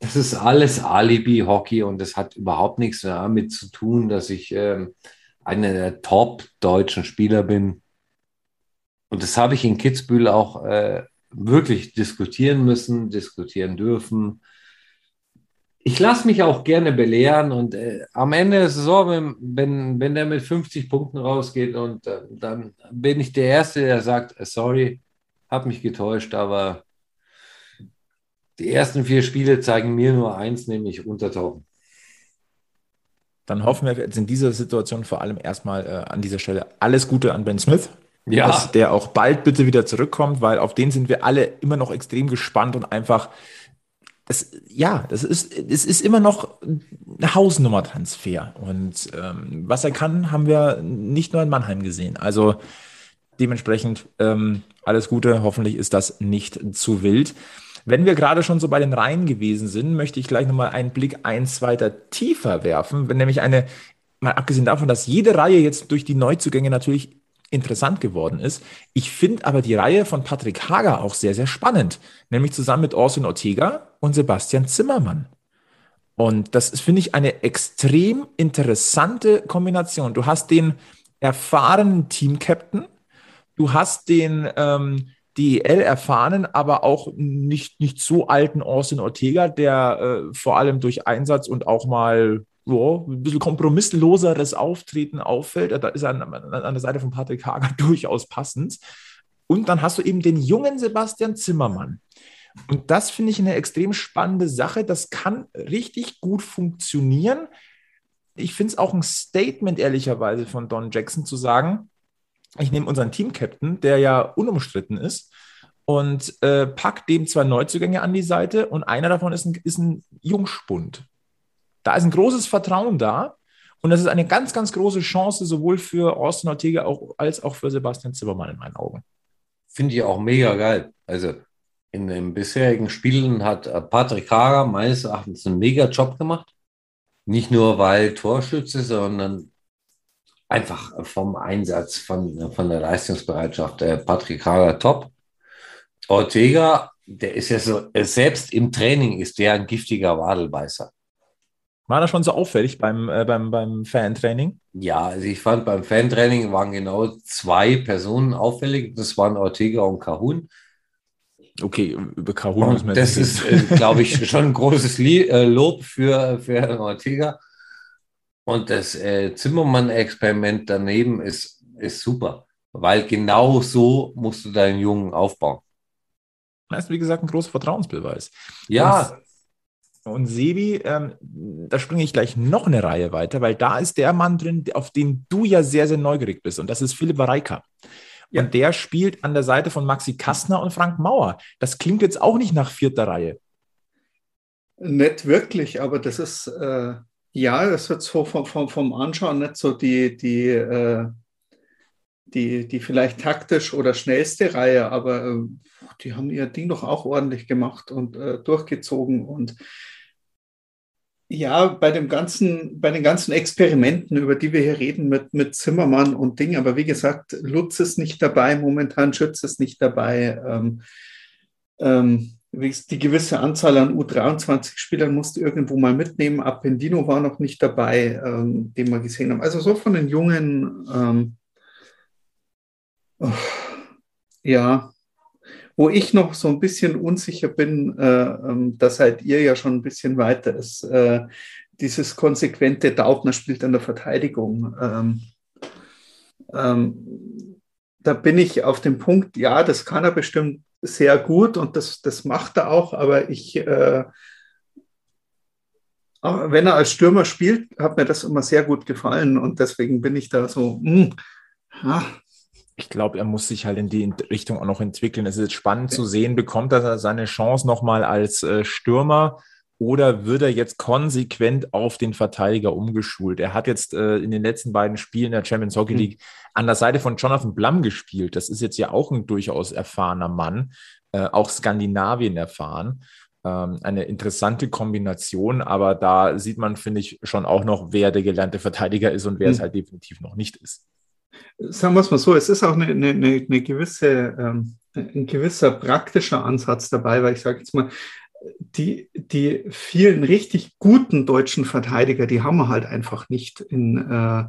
Das ist alles Alibi-Hockey und das hat überhaupt nichts damit zu tun, dass ich ähm, einer der top-deutschen Spieler bin. Und das habe ich in Kitzbühel auch äh, wirklich diskutieren müssen, diskutieren dürfen. Ich lasse mich auch gerne belehren und äh, am Ende der Saison, wenn, wenn, wenn der mit 50 Punkten rausgeht und äh, dann bin ich der Erste, der sagt, äh, sorry, habe mich getäuscht, aber die ersten vier Spiele zeigen mir nur eins, nämlich untertauchen. Dann hoffen wir jetzt in dieser Situation vor allem erstmal äh, an dieser Stelle alles Gute an Ben Smith. Ja. Dass der auch bald bitte wieder zurückkommt, weil auf den sind wir alle immer noch extrem gespannt und einfach, das, ja, das ist, es ist immer noch ein Hausnummer-Transfer. Und ähm, was er kann, haben wir nicht nur in Mannheim gesehen. Also dementsprechend ähm, alles Gute. Hoffentlich ist das nicht zu wild. Wenn wir gerade schon so bei den Reihen gewesen sind, möchte ich gleich nochmal einen Blick eins weiter tiefer werfen, wenn nämlich eine, mal abgesehen davon, dass jede Reihe jetzt durch die Neuzugänge natürlich interessant geworden ist. Ich finde aber die Reihe von Patrick Hager auch sehr, sehr spannend, nämlich zusammen mit Orson Ortega und Sebastian Zimmermann. Und das finde ich, eine extrem interessante Kombination. Du hast den erfahrenen Team-Captain, du hast den ähm, DEL erfahrenen, aber auch nicht, nicht so alten Austin Ortega, der äh, vor allem durch Einsatz und auch mal ja, ein bisschen kompromissloseres Auftreten auffällt. Da ist er an, an der Seite von Patrick Hager durchaus passend. Und dann hast du eben den jungen Sebastian Zimmermann. Und das finde ich eine extrem spannende Sache. Das kann richtig gut funktionieren. Ich finde es auch ein Statement, ehrlicherweise, von Don Jackson zu sagen, ich nehme unseren Team-Captain, der ja unumstritten ist, und äh, pack dem zwei Neuzugänge an die Seite und einer davon ist ein, ist ein Jungspund. Da ist ein großes Vertrauen da und das ist eine ganz, ganz große Chance sowohl für Austin Ortega auch, als auch für Sebastian Zimmermann in meinen Augen. Finde ich auch mega geil. Also in den bisherigen Spielen hat äh, Patrick Hager meines Erachtens einen mega Job gemacht. Nicht nur weil Torschütze, sondern einfach vom Einsatz, von, von der Leistungsbereitschaft. Äh, Patrick Hager top. Ortega, der ist ja so, selbst im Training ist der ein giftiger Wadelbeißer. War das schon so auffällig beim, äh, beim, beim Fantraining? Ja, also ich fand beim Fantraining waren genau zwei Personen auffällig. Das waren Ortega und Cahun. Okay, über Kahun müssen wir Und das ist, äh, glaube ich, schon ein großes äh, Lob für, für Herrn Ortega. Und das äh, Zimmermann-Experiment daneben ist, ist super, weil genau so musst du deinen Jungen aufbauen. Das ist, wie gesagt, ein großer Vertrauensbeweis. Ja, Und, Sebi, ähm, da springe ich gleich noch eine Reihe weiter, weil da ist der Mann drin, auf den du ja sehr, sehr neugierig bist. Und das ist Philipp Reika. Ja. Und der spielt an der Seite von Maxi Kastner und Frank Mauer. Das klingt jetzt auch nicht nach vierter Reihe. Nicht wirklich, aber das ist, äh, ja, das wird so vom, vom, vom Anschauen nicht so die, die, äh, die, die vielleicht taktisch oder schnellste Reihe, aber äh, die haben ihr Ding doch auch ordentlich gemacht und äh, durchgezogen. Und ja, bei dem ganzen, bei den ganzen Experimenten, über die wir hier reden, mit, mit Zimmermann und Ding, aber wie gesagt, Lutz ist nicht dabei, momentan Schütz ist nicht dabei. Ähm, ähm, die gewisse Anzahl an U23-Spielern musste irgendwo mal mitnehmen. Appendino war noch nicht dabei, ähm, den wir gesehen haben. Also so von den Jungen, ähm, oh, ja, wo ich noch so ein bisschen unsicher bin, äh, ähm, da seid ihr ja schon ein bisschen weiter, ist äh, dieses konsequente Daubner spielt an der Verteidigung. Ähm, ähm, da bin ich auf dem Punkt, ja, das kann er bestimmt sehr gut und das, das macht er auch, aber ich, äh, auch wenn er als Stürmer spielt, hat mir das immer sehr gut gefallen und deswegen bin ich da so, mh, ja, Ich glaube, er muss sich halt in die Richtung auch noch entwickeln. Es ist spannend zu sehen, bekommt er seine Chance nochmal als äh, Stürmer oder wird er jetzt konsequent auf den Verteidiger umgeschult? Er hat jetzt äh, in den letzten beiden Spielen der Champions Hockey hm. League mhm. an der Seite von Jonathan Blum gespielt. Das ist jetzt ja auch ein durchaus erfahrener Mann, äh, auch Skandinavien erfahren. Ähm, eine interessante Kombination, aber da sieht man, finde ich, schon auch noch, wer der gelernte Verteidiger ist und wer mhm. es halt definitiv noch nicht ist. Sagen wir es mal so, es ist auch eine, eine, eine gewisse, ähm, ein gewisser praktischer Ansatz dabei, weil ich sage jetzt mal, die, die vielen richtig guten deutschen Verteidiger, die haben wir halt einfach nicht in, äh,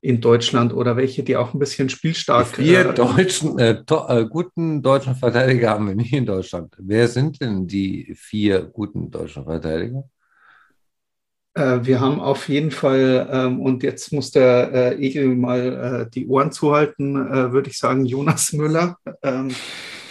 in Deutschland oder welche, die auch ein bisschen spielstark sind. vier äh, deutschen, äh, äh, guten deutschen Verteidiger haben wir nicht in Deutschland. Wer sind denn die vier guten deutschen Verteidiger? Äh, wir haben auf jeden Fall, ähm, und jetzt muss der äh, Egel mal äh, die Ohren zuhalten, äh, würde ich sagen, Jonas Müller, ähm,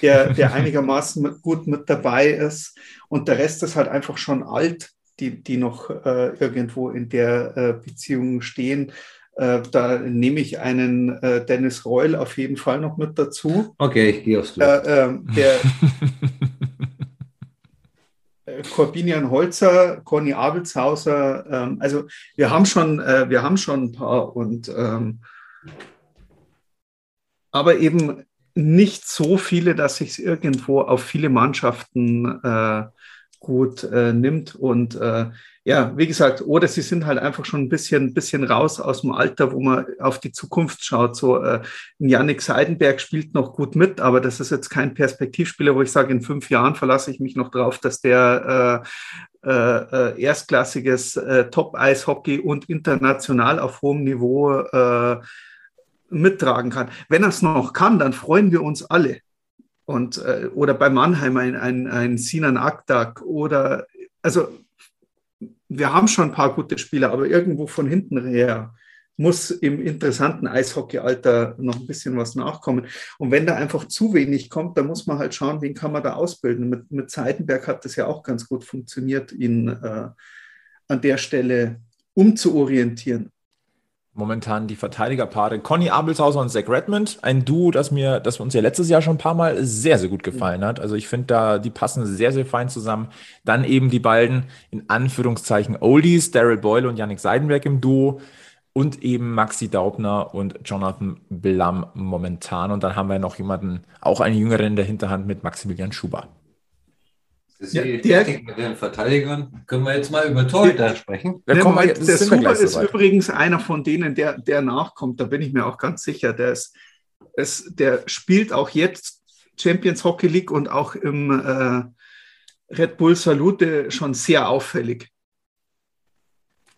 der, der einigermaßen gut mit dabei ist. Und der Rest ist halt einfach schon alt, die, die noch äh, irgendwo in der Beziehung stehen. Äh, da nehme ich einen äh, Dennis Reul auf jeden Fall noch mit dazu. Okay, ich gehe aufs Klo. Äh, ähm, der äh, Corbinian Holzer, Conny Abelshauser, ähm, also wir haben schon, äh, wir haben schon ein paar und ähm, aber eben nicht so viele, dass sich es irgendwo auf viele Mannschaften äh, gut äh, nimmt. Und äh, ja, wie gesagt, oder sie sind halt einfach schon ein bisschen, bisschen raus aus dem Alter, wo man auf die Zukunft schaut. So, äh, Yannick Seidenberg spielt noch gut mit, aber das ist jetzt kein Perspektivspieler, wo ich sage, in fünf Jahren verlasse ich mich noch drauf, dass der äh, äh, äh erstklassiges äh, Top-Eishockey und international auf hohem Niveau äh, mittragen kann. Wenn er es noch kann, dann freuen wir uns alle und äh, oder bei Mannheim ein, ein, ein Sinan Aktak oder also wir haben schon ein paar gute Spieler, aber irgendwo von hinten her muss im interessanten Eishockeyalter noch ein bisschen was nachkommen. Und wenn da einfach zu wenig kommt, dann muss man halt schauen, wen kann man da ausbilden. Mit, mit Seidenberg hat das ja auch ganz gut funktioniert, ihn äh, an der Stelle umzuorientieren momentan die Verteidigerpaare Conny Abelshauser und Zach Redmond. Ein Duo, das mir, das uns ja letztes Jahr schon ein paar Mal sehr, sehr gut gefallen hat. Also ich finde da, die passen sehr, sehr fein zusammen. Dann eben die beiden, in Anführungszeichen, Oldies, Daryl Boyle und Yannick Seidenberg im Duo. Und eben Maxi Daubner und Jonathan Blam momentan. Und dann haben wir noch jemanden, auch einen Jüngeren in der Hinterhand mit Maximilian Schuber. Das ja, der, mit den Verteidigern. Können wir jetzt mal über Torhüter sprechen? Der, ja, Moment, der Super ist so übrigens einer von denen, der, der nachkommt. Da bin ich mir auch ganz sicher. Der, ist, ist, der spielt auch jetzt Champions Hockey League und auch im äh, Red Bull Salute schon sehr auffällig.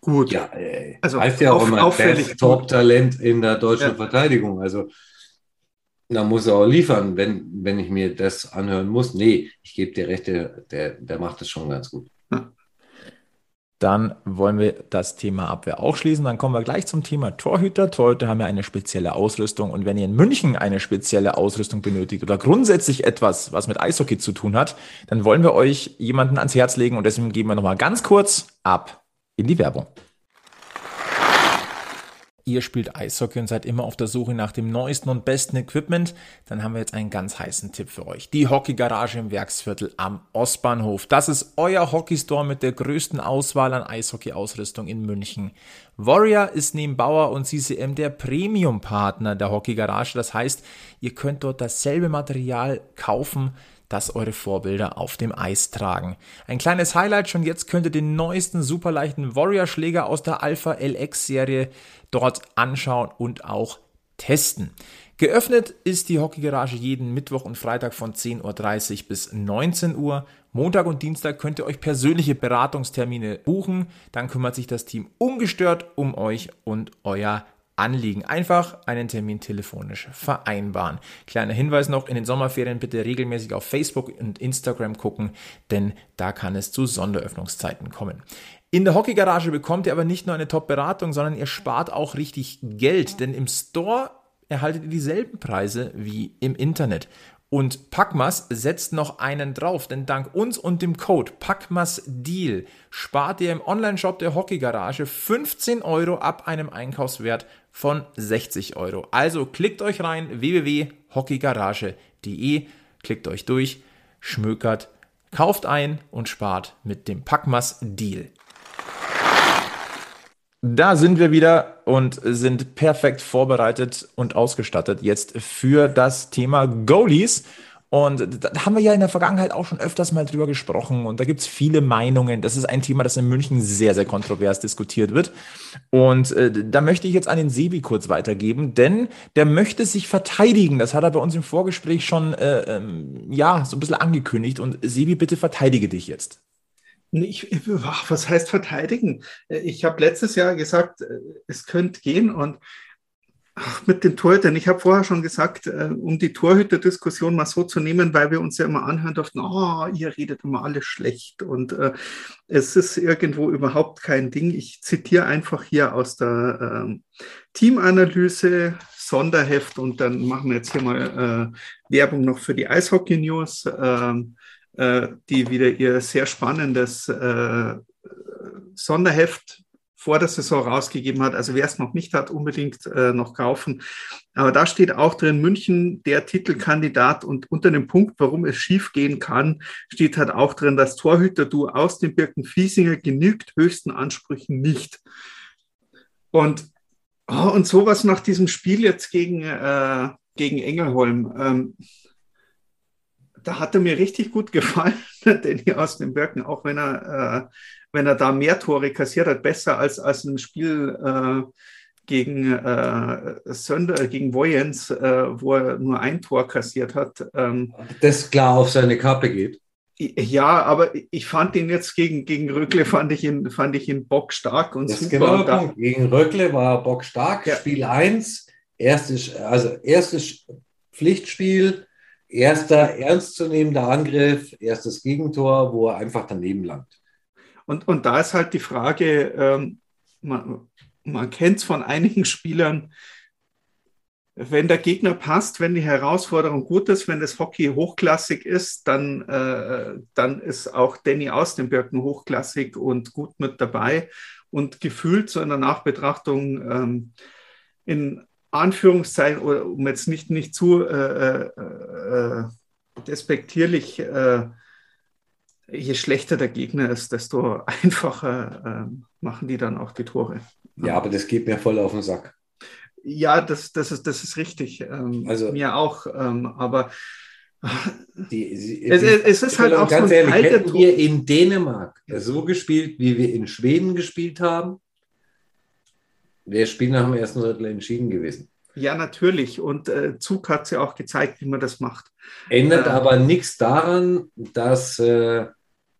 Gut. Ja, ey. also heißt ja auch immer Top-Talent in der deutschen ja. Verteidigung. Also da muss er auch liefern, wenn, wenn ich mir das anhören muss. Nee, ich gebe dir recht, der, der, der macht das schon ganz gut. Dann wollen wir das Thema Abwehr auch schließen. Dann kommen wir gleich zum Thema Torhüter. Torhüter haben ja eine spezielle Ausrüstung. Und wenn ihr in München eine spezielle Ausrüstung benötigt oder grundsätzlich etwas, was mit Eishockey zu tun hat, dann wollen wir euch jemanden ans Herz legen. Und deswegen geben wir nochmal ganz kurz ab in die Werbung ihr spielt Eishockey und seid immer auf der Suche nach dem neuesten und besten Equipment, dann haben wir jetzt einen ganz heißen Tipp für euch. Die Hockeygarage im Werksviertel am Ostbahnhof. Das ist euer Hockeystore mit der größten Auswahl an Eishockey-Ausrüstung in München. Warrior ist neben Bauer und CCM der Premium-Partner der Hockeygarage. Das heißt, ihr könnt dort dasselbe Material kaufen, das eure Vorbilder auf dem Eis tragen. Ein kleines Highlight, schon jetzt könnt ihr den neuesten superleichten Warrior-Schläger aus der Alpha LX-Serie dort anschauen und auch testen. Geöffnet ist die Hockeygarage jeden Mittwoch und Freitag von 10.30 Uhr bis 19 Uhr. Montag und Dienstag könnt ihr euch persönliche Beratungstermine buchen. Dann kümmert sich das Team ungestört um euch und euer Anliegen. Einfach einen Termin telefonisch vereinbaren. Kleiner Hinweis noch, in den Sommerferien bitte regelmäßig auf Facebook und Instagram gucken, denn da kann es zu Sonderöffnungszeiten kommen. In der Hockeygarage bekommt ihr aber nicht nur eine Top-Beratung, sondern ihr spart auch richtig Geld, denn im Store erhaltet ihr dieselben Preise wie im Internet. Und Packmas setzt noch einen drauf, denn dank uns und dem Code PackmasDeal spart ihr im Onlineshop der Hockeygarage 15 Euro ab einem Einkaufswert von 60 Euro. Also klickt euch rein www.hockeygarage.de, klickt euch durch, schmökert, Kauft ein und spart mit dem Packmas Deal. Da sind wir wieder und sind perfekt vorbereitet und ausgestattet jetzt für das Thema Goalies. Und da haben wir ja in der Vergangenheit auch schon öfters mal drüber gesprochen und da gibt es viele Meinungen. Das ist ein Thema, das in München sehr, sehr kontrovers diskutiert wird. Und äh, da möchte ich jetzt an den Sebi kurz weitergeben, denn der möchte sich verteidigen. Das hat er bei uns im Vorgespräch schon äh, ähm, ja, so ein bisschen angekündigt. Und Sebi, bitte verteidige dich jetzt. Ich, was heißt verteidigen? Ich habe letztes Jahr gesagt, äh, es könnte gehen und ach, mit den Torhütern. Ich habe vorher schon gesagt, äh, um die Torhüter-Diskussion mal so zu nehmen, weil wir uns ja immer anhören durften, oh, ihr redet immer alles schlecht und äh, es ist irgendwo überhaupt kein Ding. Ich zitiere einfach hier aus der äh, Teamanalyse Sonderheft und dann machen wir jetzt hier mal äh, Werbung noch für die Eishockey News. Ähm, äh, die wieder ihr sehr spannendes äh, Sonderheft vor der Saison rausgegeben hat. Also wer es noch nicht hat, unbedingt äh, noch kaufen. Aber da steht auch drin, München der Titelkandidat und unter dem Punkt, warum es schief gehen kann, steht halt auch drin, das Torhüter-Du aus dem Birken-Fiesinger genügt höchsten Ansprüchen nicht. Und, oh, und sowas nach diesem Spiel jetzt gegen, äh, gegen Engelholm. Ähm, da hat er mir richtig gut gefallen, Danny aus dem Birken, auch wenn er, äh, wenn er da mehr Tore kassiert hat, besser als, als ein Spiel äh, gegen äh, Sönder, gegen Voyens, äh, wo er nur ein Tor kassiert hat. Ähm, das klar auf seine Kappe geht. Ja, aber ich fand ihn jetzt gegen, gegen Röckle, fand ich ihn, fand ich ihn bockstark und das super. Genau da, gegen Röckle war er bockstark. Ja. Spiel 1, erstes, also erstes Pflichtspiel, erster ernstzunehmender Angriff, erstes Gegentor, wo er einfach daneben langt. Und, und da ist halt die Frage, ähm, man, man kennt es von einigen Spielern, wenn der Gegner passt, wenn die Herausforderung gut ist, wenn das Hockey hochklassig ist, dann, äh, dann ist auch Danny aus dem Birken hochklassig und gut mit dabei. Und gefühlt so in der Nachbetrachtung ähm, in Anführungszeichen, um jetzt nicht, nicht zu äh, äh, äh despektierlich, äh, je schlechter der Gegner ist, desto einfacher äh, machen die dann auch die Tore. Ja, aber das geht mir voll auf den Sack. Ja, das, das, ist, das ist richtig. Ähm, also, mir auch. Ähm, aber die, sie, es, es, ist halt auch ganz so ehrlich, hätten wir in Dänemark so gespielt, wie wir in Schweden gespielt haben, wäre Spiel nach dem ersten Drittel entschieden gewesen. Ja, natürlich. Und äh, Zug hat es ja auch gezeigt, wie man das macht. Ändert äh, aber nichts daran, dass äh,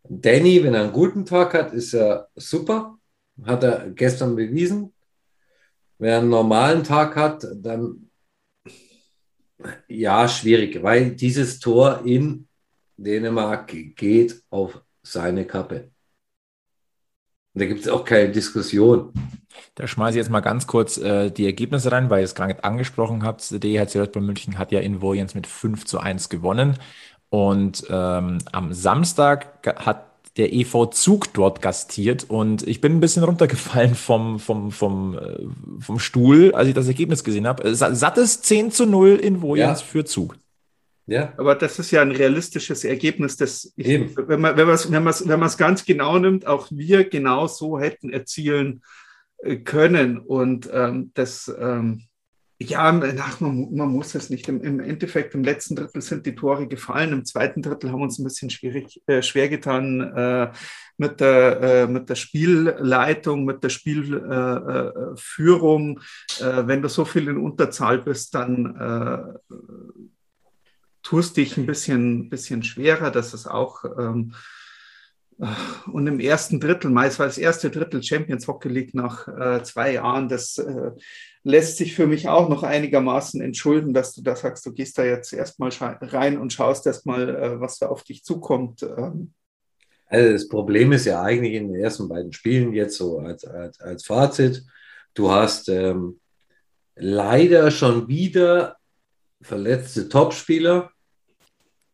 Danny, wenn er einen guten Tag hat, ist er super. Hat er gestern bewiesen. Wenn er einen normalen Tag hat, dann ja, schwierig, weil dieses Tor in Dänemark geht auf seine Kappe. Da gibt es auch keine Diskussion. Da schmeiße ich jetzt mal ganz kurz äh, die Ergebnisse rein, weil ihr es gerade angesprochen habt. Der DHC Red Bull München hat ja in Vojens mit 5 zu 1 gewonnen. Und ähm, am Samstag hat der EV Zug dort gastiert und ich bin ein bisschen runtergefallen vom, vom, vom, äh, vom Stuhl, als ich das Ergebnis gesehen habe. Sattes 10 zu 0 in Vojens ja. für Zug. Ja. Aber das ist ja ein realistisches Ergebnis, das ich, wenn man wenn wenn wenn man es ganz genau nimmt, auch wir genau so hätten erzielen äh, können. Und ähm, das, ähm, ja, ach, man, man, muss es nicht. Im, Im, Endeffekt, im letzten Drittel sind die Tore gefallen. Im zweiten Drittel haben wir uns ein bisschen schwierig, äh, schwer getan äh, mit, der, äh, mit der Spielleitung, mit der Spielführung. Äh, äh, wenn du so viel in Unterzahl bist, dann tust dich ein bisschen, bisschen schwerer. Das ist auch. Ähm, und im ersten Drittel, meist war das erste Drittel Champions Hockey League nach äh, zwei Jahren, das äh, lässt sich für mich auch noch einigermaßen entschulden, dass du da sagst, du gehst da jetzt erstmal rein und schaust erstmal, äh, was da auf dich zukommt. Ähm. Also das Problem ist ja eigentlich in den ersten beiden Spielen jetzt so als, als, als Fazit, du hast ähm, leider schon wieder verletzte Topspieler,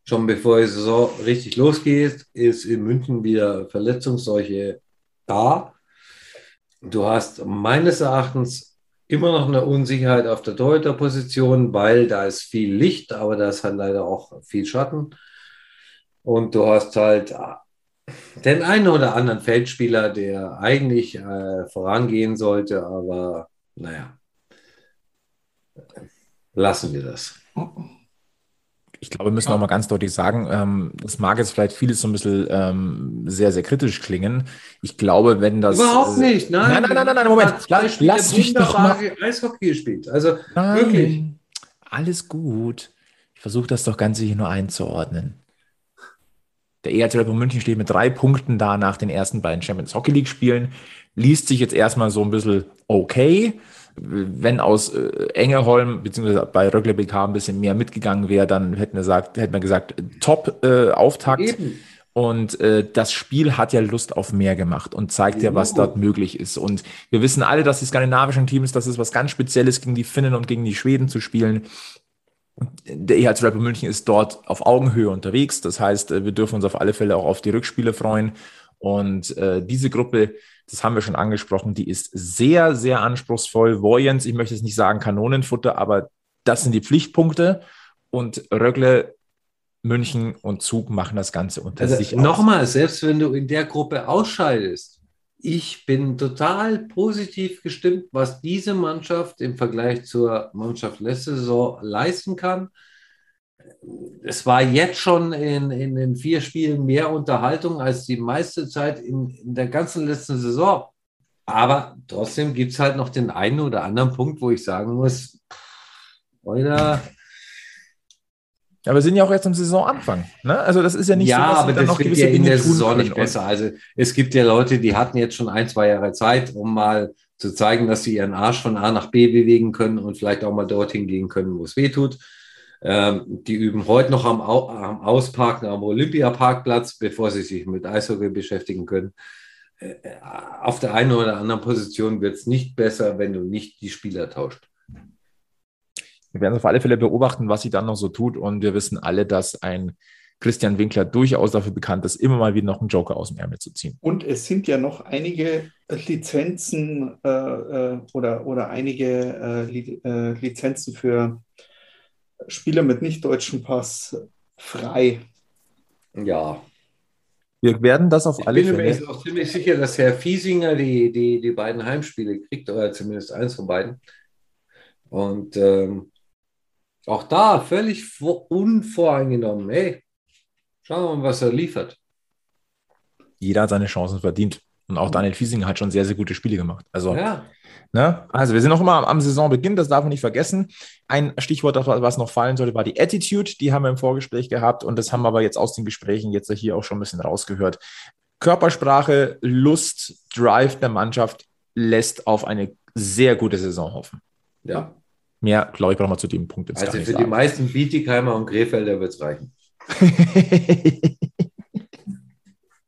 schon bevor die Saison richtig losgeht, ist in München wieder Verletzungsseuche da. Du hast meines Erachtens immer noch eine Unsicherheit auf der Torhüterposition, weil da ist viel Licht, aber da ist halt leider auch viel Schatten. Und du hast halt den einen oder anderen Feldspieler, der eigentlich äh, vorangehen sollte, aber naja, lassen wir das. Ich glaube, wir müssen auch mal ganz deutlich sagen, ähm, das mag jetzt vielleicht vieles so ein bisschen ähm, sehr, sehr kritisch klingen. Ich glaube, wenn das. Überhaupt nicht, nein. Nein, nein, nein, nein, Moment. Lass, lass mich doch mal. Eishockey gespielt. Also Nein, wirklich. Alles gut. Ich versuche das doch Ganze hier nur einzuordnen. Der Red Bull München steht mit drei Punkten da nach den ersten beiden Champions Hockey League Spielen. Liest sich jetzt erstmal so ein bisschen okay. Wenn aus äh, Engeholm bzw. bei Rögle BK ein bisschen mehr mitgegangen wäre, dann hätten wir gesagt, hätten wir gesagt, top äh, Auftakt. Eben. Und äh, das Spiel hat ja Lust auf mehr gemacht und zeigt ja, was Genau. dort möglich ist. Und wir wissen alle, dass die skandinavischen Teams, das ist was ganz Spezielles, gegen die Finnen und gegen die Schweden zu spielen. Der EHC Bull München ist dort auf Augenhöhe unterwegs. Das heißt, äh, wir dürfen uns auf alle Fälle auch auf die Rückspiele freuen. Und äh, diese Gruppe, das haben wir schon angesprochen, die ist sehr, sehr anspruchsvoll. Vojens, ich möchte jetzt nicht sagen Kanonenfutter, aber das sind die Pflichtpunkte. Und Rögle, München und Zug machen das Ganze unter sich Also aus. nochmal, selbst wenn du in der Gruppe ausscheidest, ich bin total positiv gestimmt, was diese Mannschaft im Vergleich zur Mannschaft letzte Saison leisten kann. Es war jetzt schon in, in den vier Spielen mehr Unterhaltung als die meiste Zeit in, in der ganzen letzten Saison. Aber trotzdem gibt es halt noch den einen oder anderen Punkt, wo ich sagen muss, oder Ja, wir sind ja auch jetzt am Saisonanfang. Ne? Also das ist ja nicht ja, so, dass aber das noch wird ja in Dinge der Saison nicht besser. Also es gibt ja Leute, die hatten jetzt schon ein, zwei Jahre Zeit, um mal zu zeigen, dass sie ihren Arsch von A nach B bewegen können und vielleicht auch mal dorthin gehen können, wo es weh tut. Ähm, die üben heute noch am, Au am Ausparken am Olympiaparkplatz, bevor sie sich mit Eishockey beschäftigen können. Äh, auf der einen oder anderen Position wird es nicht besser, wenn du nicht die Spieler tauscht. Wir werden auf alle Fälle beobachten, was sie dann noch so tut. Und wir wissen alle, dass ein Christian Winkler durchaus dafür bekannt ist, immer mal wieder noch einen Joker aus dem Ärmel zu ziehen. Und es sind ja noch einige Lizenzen äh, äh, oder, oder einige äh, äh, Lizenzen für Spieler mit nicht deutschem Pass frei. Ja, Wir werden das auf Ich alle bin Fälle. übrigens auch ziemlich sicher, dass Herr Fiesinger die, die, die beiden Heimspiele kriegt, oder zumindest eins von beiden. Und ähm, auch da völlig vor, unvoreingenommen. Hey, schauen wir mal, was er liefert. Jeder hat seine Chancen verdient. Und auch Daniel Fiesinger hat schon sehr, sehr gute Spiele gemacht. Also, Ja, ne? also wir sind noch immer am, am Saisonbeginn, das darf man nicht vergessen. Ein Stichwort, das- was noch fallen sollte, war die Attitude. Die haben wir im Vorgespräch gehabt und das haben wir aber jetzt aus den Gesprächen jetzt hier auch schon ein bisschen rausgehört. Körpersprache, Lust, Drive der Mannschaft lässt auf eine sehr gute Saison hoffen. ja. Mehr, glaube ich, brauchen wir zu dem Punkt jetzt Also für die sagen. meisten Bietigheimer und Krefelder wird es reichen.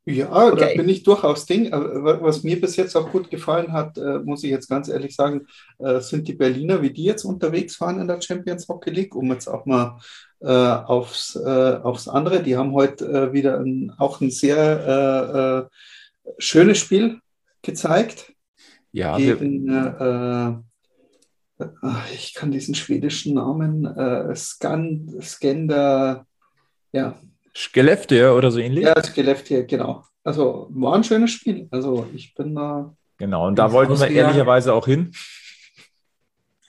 Ja, Okay. da bin ich durchaus Ding. Wa- Was mir bis jetzt auch gut gefallen hat, äh, muss ich jetzt ganz ehrlich sagen, äh, sind die Berliner, wie die jetzt unterwegs waren in der Champions Hockey League, um jetzt auch mal äh, aufs, äh, aufs andere. Die haben heute äh, wieder ein, auch ein sehr äh, äh, schönes Spiel gezeigt ja, gegen, äh, äh, ich kann diesen schwedischen Namen, äh, Skan, Skender, ja, Skellefteå oder so ähnlich. ja, Skellefteå, genau. Also war ein schönes Spiel. Also ich bin da Genau, und da wollten wir ehrlicherweise auch hin.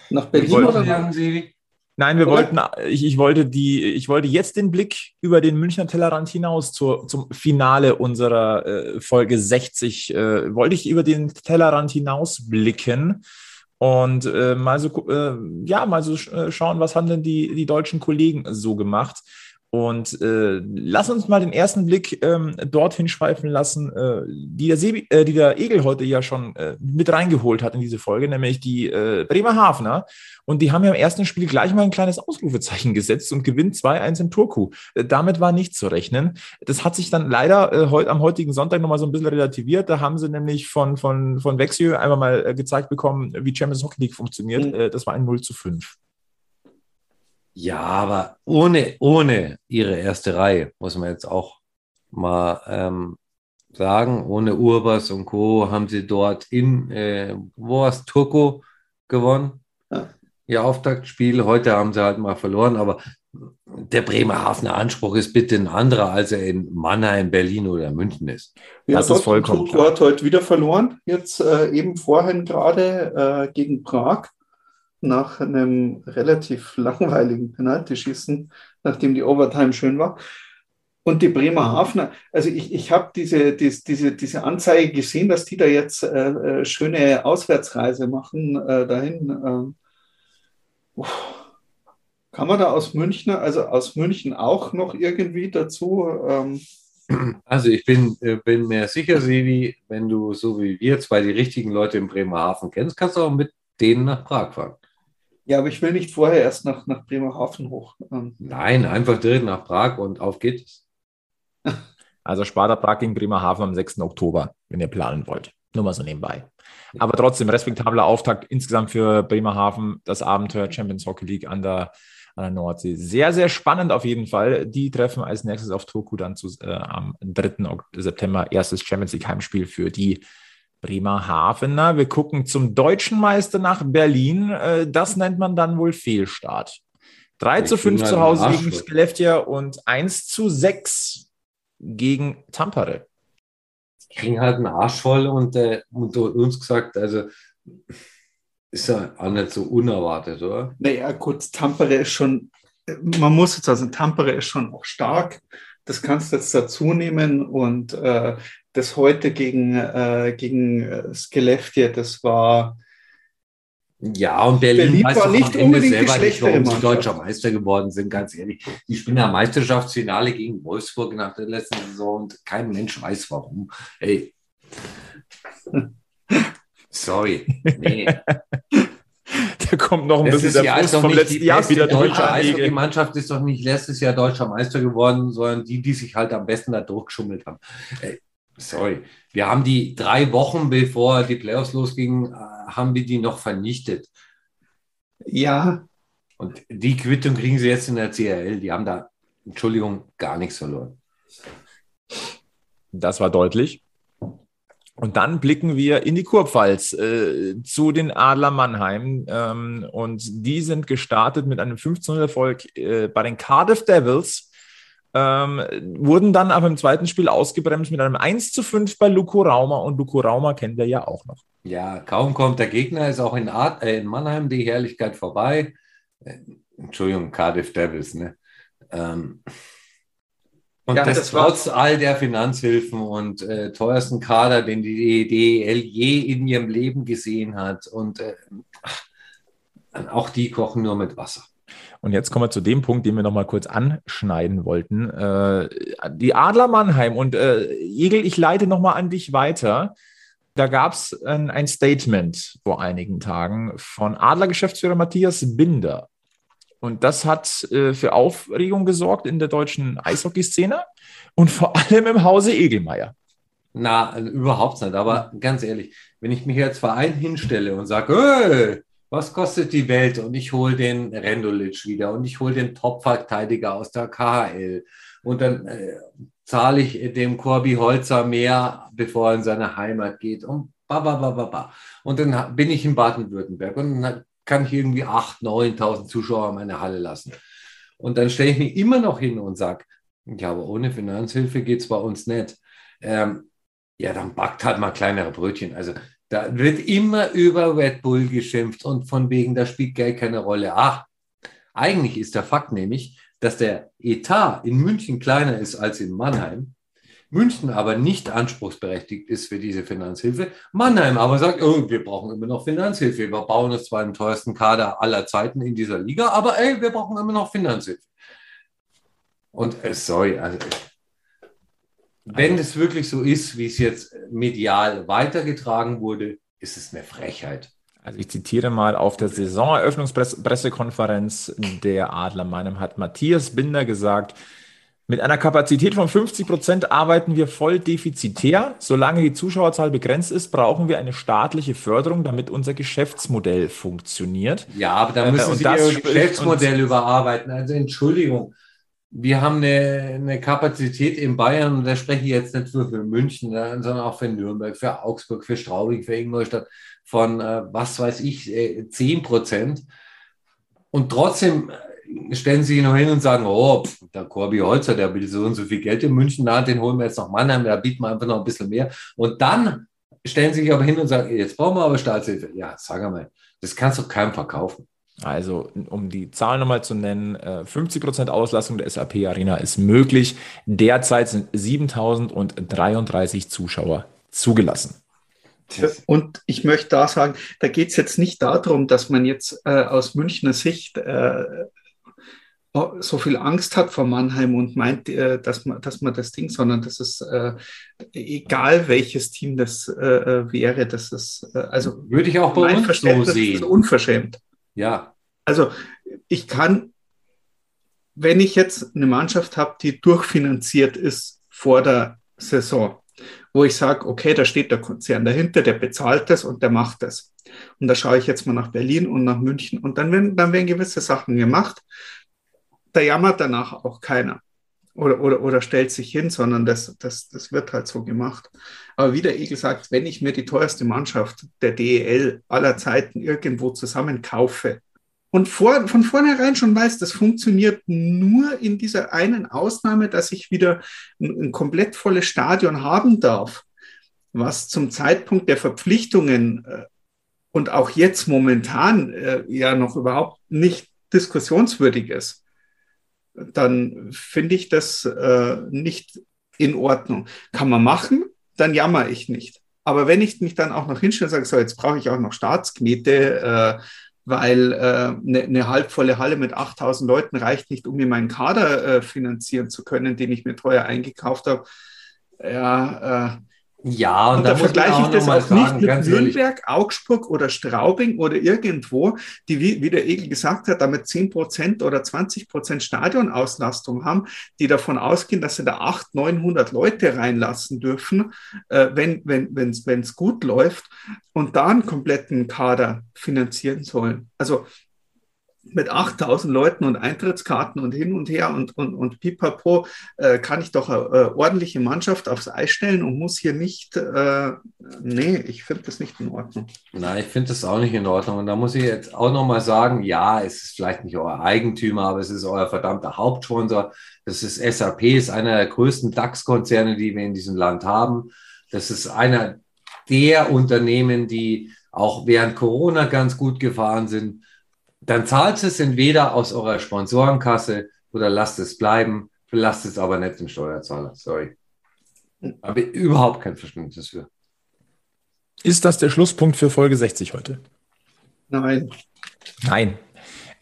nach Berlin wollten oder Sagen nach, Sie, Nein, wir Oder? wollten, ich, ich wollte die, ich wollte jetzt den Blick über den Münchner Tellerrand hinaus zur, zum Finale unserer äh, Folge 60, äh, wollte ich über den Tellerrand hinaus blicken und äh, mal so, äh, ja, mal so sch- äh, schauen, was haben denn die, die deutschen Kollegen so gemacht. Und äh, lass uns mal den ersten Blick ähm, dorthin schweifen lassen, äh, die, der Sebi, äh, die der Egel heute ja schon äh, mit reingeholt hat in diese Folge, nämlich die äh, Bremerhavener. Und die haben ja im ersten Spiel gleich mal ein kleines Ausrufezeichen gesetzt und gewinnt 2-1 in Turku. Äh, damit war nicht zu rechnen. Das hat sich dann leider äh, heut, am heutigen Sonntag nochmal so ein bisschen relativiert. Da haben sie nämlich von, von, von Vexio einmal mal gezeigt bekommen, wie Champions Hockey League funktioniert. Mhm. Das war ein 0 zu 5. Ja, aber ohne, ohne ihre erste Reihe, muss man jetzt auch mal ähm, sagen, ohne Urbas und Co. haben sie dort in, äh, wo war es, Turku gewonnen. Ja. Ihr Auftaktspiel. Heute haben sie halt mal verloren, aber der Bremerhavener Anspruch ist bitte ein anderer, als er in Mannheim, Berlin oder München ist. Ja, Das ist vollkommen Turku hat heute wieder verloren. Jetzt äh, eben vorhin gerade äh, gegen Prag nach einem relativ langweiligen Penaltyschießen, nachdem die Overtime schön war. Und die Bremerhavener, also ich, ich habe diese, dies, diese, diese Anzeige gesehen, dass die da jetzt äh, äh, schöne Auswärtsreise machen äh, dahin. Uff. Kann man da aus München, also aus München auch noch irgendwie dazu? Ähm, Also ich bin, äh, bin mir sicher, Sevi, wenn du so wie wir zwei die richtigen Leute in Bremerhaven kennst, kannst du auch mit denen nach Prag fahren. Ja, aber ich will nicht vorher erst nach, nach Bremerhaven hoch. Ähm, Nein, einfach direkt nach Prag und auf geht's. Also Sparta Prag gegen Bremerhaven am 6. Oktober, wenn ihr planen wollt. Nur mal so nebenbei. Aber trotzdem respektabler Auftakt insgesamt für Bremerhaven, das Abenteuer Champions Hockey League an der, an der Nordsee. Sehr, sehr spannend auf jeden Fall. Die treffen als nächstes auf Turku dann zu, äh, am 3. Ok- September erstes Champions League Heimspiel für die Bremerhavener. Wir gucken zum deutschen Meister nach Berlin. Äh, das nennt man dann wohl Fehlstart. 3 Ich zu 5 bin zu Hause gegen. Skellefteå und 1 zu 6 gegen Tampere. Kriegen halt einen Arsch voll und äh, unter uns gesagt, also ist ja auch nicht so unerwartet, oder? Naja, gut, Tampere ist schon, man muss jetzt also, Tampere ist schon auch stark. Das kannst du jetzt dazu nehmen. Und äh, das heute gegen, äh, gegen äh, Skellefteå, das war, Ja, und Berlin, Berlin weiß war nicht unbedingt selber nicht, warum sie deutscher Meister geworden sind, ganz ehrlich. Die spielen ja Meisterschaftsfinale gegen Wolfsburg nach der letzten Saison und kein Mensch weiß warum. Ey. Sorry. Nee. Kommt noch ein Das bisschen ist der Frust doch vom nicht letzten die Jahr wieder durch. deutsche Anlege. Eishockey-Mannschaft ist doch nicht letztes Jahr deutscher Meister geworden, sondern die, die sich halt am besten da durchgeschummelt haben. Ey, sorry. Wir haben die drei Wochen, bevor die Playoffs losgingen, äh, haben wir die noch vernichtet. ja, Und die Quittung kriegen sie jetzt in der CRL. Die haben da, Entschuldigung, gar nichts verloren. Das war deutlich. Und dann blicken wir in die Kurpfalz äh, zu den Adler Mannheim. Ähm, und die sind gestartet mit einem 15-0-Erfolg äh, bei den Cardiff Devils. Ähm, wurden dann aber im zweiten Spiel ausgebremst mit einem 1 zu 5 bei Luko Rauma. Und Luko Rauma kennt ihr ja auch noch. Ja, kaum kommt der Gegner, ist auch in, Art, äh, in Mannheim die Herrlichkeit vorbei. Äh, Entschuldigung, Cardiff Devils, ne? Ähm, und Ja, das, das trotz all der Finanzhilfen und äh, teuersten Kader, den die DEL je in ihrem Leben gesehen hat. Und äh, auch die kochen nur mit Wasser. Und jetzt kommen wir zu dem Punkt, den wir noch mal kurz anschneiden wollten. Äh, die Adler Mannheim und äh, Egel, ich leite noch mal an dich weiter. Da gab es ein, ein Statement vor einigen Tagen von Adler-Geschäftsführer Matthias Binder. Und das hat äh, für Aufregung gesorgt in der deutschen Eishockeyszene und vor allem im Hause Egelmeier. Na, also überhaupt nicht. Aber ganz ehrlich, wenn ich mich als Verein hinstelle und sage, was kostet die Welt? Und ich hole den Rendulic wieder und ich hole den Top-Verteidiger aus der KHL und dann äh, zahle ich dem Corby Holzer mehr, bevor er in seine Heimat geht und ba, ba, ba, ba, ba. Und dann bin ich in Baden-Württemberg und dann kann ich irgendwie 8.000, 9.000 Zuschauer in meine Halle lassen. Und dann stelle ich mich immer noch hin und sage, ja, aber ohne Finanzhilfe geht es bei uns nicht. Ähm, ja, dann backt halt mal kleinere Brötchen. Also da wird immer über Red Bull geschimpft und von wegen, da spielt Geld keine Rolle. Ach, eigentlich ist der Fakt nämlich, dass der Etat in München kleiner ist als in Mannheim. München aber nicht anspruchsberechtigt ist für diese Finanzhilfe. Mannheim aber sagt, oh, wir brauchen immer noch Finanzhilfe. Wir bauen uns zwar den teuersten Kader aller Zeiten in dieser Liga, aber ey, wir brauchen immer noch Finanzhilfe. Und äh, sorry, also wenn es wirklich so ist, wie es jetzt medial weitergetragen wurde, ist es eine Frechheit. Also ich zitiere mal auf der Saisoneröffnungspressekonferenz der Adler Mannheim hat Matthias Binder gesagt, mit einer Kapazität von 50 Prozent arbeiten wir voll defizitär. Solange die Zuschauerzahl begrenzt ist, brauchen wir eine staatliche Förderung, damit unser Geschäftsmodell funktioniert. Ja, aber da Äh, müssen und Sie das Ihr Geschäftsmodell überarbeiten. Also Entschuldigung, wir haben eine, eine Kapazität in Bayern, und da spreche ich jetzt nicht nur für München, äh, sondern auch für Nürnberg, für Augsburg, für Straubing, für Ingolstadt von, äh, was weiß ich, äh, 10 Prozent. Und trotzdem äh, stellen sie sich noch hin und sagen, oh, pff, der Corby Holzer, der will so und so viel Geld in München, na, den holen wir jetzt nach Mannheim, da bieten wir einfach noch ein bisschen mehr. Und dann stellen sie sich aber hin und sagen, jetzt brauchen wir aber Staatshilfe. Ja, sag mal, das kannst du keinem verkaufen. Also, um die Zahl nochmal zu nennen, 50% äh, Auslastung der SAP Arena ist möglich. Derzeit sind 7033 Zuschauer zugelassen. Und ich möchte da sagen, da geht es jetzt nicht darum, dass man jetzt äh, aus Münchner Sicht äh, so viel Angst hat vor Mannheim und meint, äh, dass, man, dass man das Ding, sondern dass es äh, egal welches Team das äh, äh wäre, dass es also würde ich auch bei uns so sehen. unverschämt. Ja. Also ich kann, wenn ich jetzt eine Mannschaft habe, die durchfinanziert ist vor der Saison, wo ich sage, okay, da steht der Konzern dahinter, der bezahlt das und der macht das. Und da schaue ich jetzt mal nach Berlin und nach München und dann werden, dann werden gewisse Sachen gemacht. Da jammert danach auch keiner oder, oder, oder stellt sich hin, sondern das, das, das wird halt so gemacht. Aber wie der Egel sagt, wenn ich mir die teuerste Mannschaft der DEL aller Zeiten irgendwo zusammenkaufe, und vor, von vornherein schon weiß, das funktioniert nur in dieser einen Ausnahme, dass ich wieder ein, ein komplett volles Stadion haben darf, was zum Zeitpunkt der Verpflichtungen äh, und auch jetzt momentan äh, ja noch überhaupt nicht diskussionswürdig ist, dann finde ich das äh, nicht in Ordnung. Kann man machen, dann jammer ich nicht. Aber wenn ich mich dann auch noch hinstelle und sage, so, jetzt brauche ich auch noch Staatsknete, äh, weil eine äh, ne, ne halbvolle Halle mit 8000 Leuten reicht nicht, um mir meinen Kader äh, finanzieren zu können, den ich mir teuer eingekauft habe. Ja, äh, ja, und, und da vergleiche ich das auch sagen, nicht mit Nürnberg, ehrlich. Augsburg oder Straubing oder irgendwo, die, wie, wie der Egel gesagt hat, damit 10% oder 20% Stadionauslastung haben, die davon ausgehen, dass sie da 800, 900 Leute reinlassen dürfen, äh, wenn es wenn, wenn, gut läuft und da einen kompletten Kader finanzieren sollen. Also mit 8000 Leuten und Eintrittskarten und hin und her und, und, und pipapo äh, kann ich doch eine, eine, ordentliche Mannschaft aufs Eis stellen und muss hier nicht, äh, nee, ich finde das nicht in Ordnung. Nein, ich finde das auch nicht in Ordnung. Und da muss ich jetzt auch nochmal sagen, ja, es ist vielleicht nicht euer Eigentümer, aber es ist euer verdammter Hauptsponsor. Das ist SAP, ist einer der größten DAX-Konzerne, die wir in diesem Land haben. Das ist einer der Unternehmen, die auch während Corona ganz gut gefahren sind dann zahlt es entweder aus eurer Sponsorenkasse oder lasst es bleiben, belastet es aber nicht den Steuerzahler. Sorry. Habe überhaupt kein Verständnis für. Ist das der Schlusspunkt für Folge 60 heute? Nein. Nein.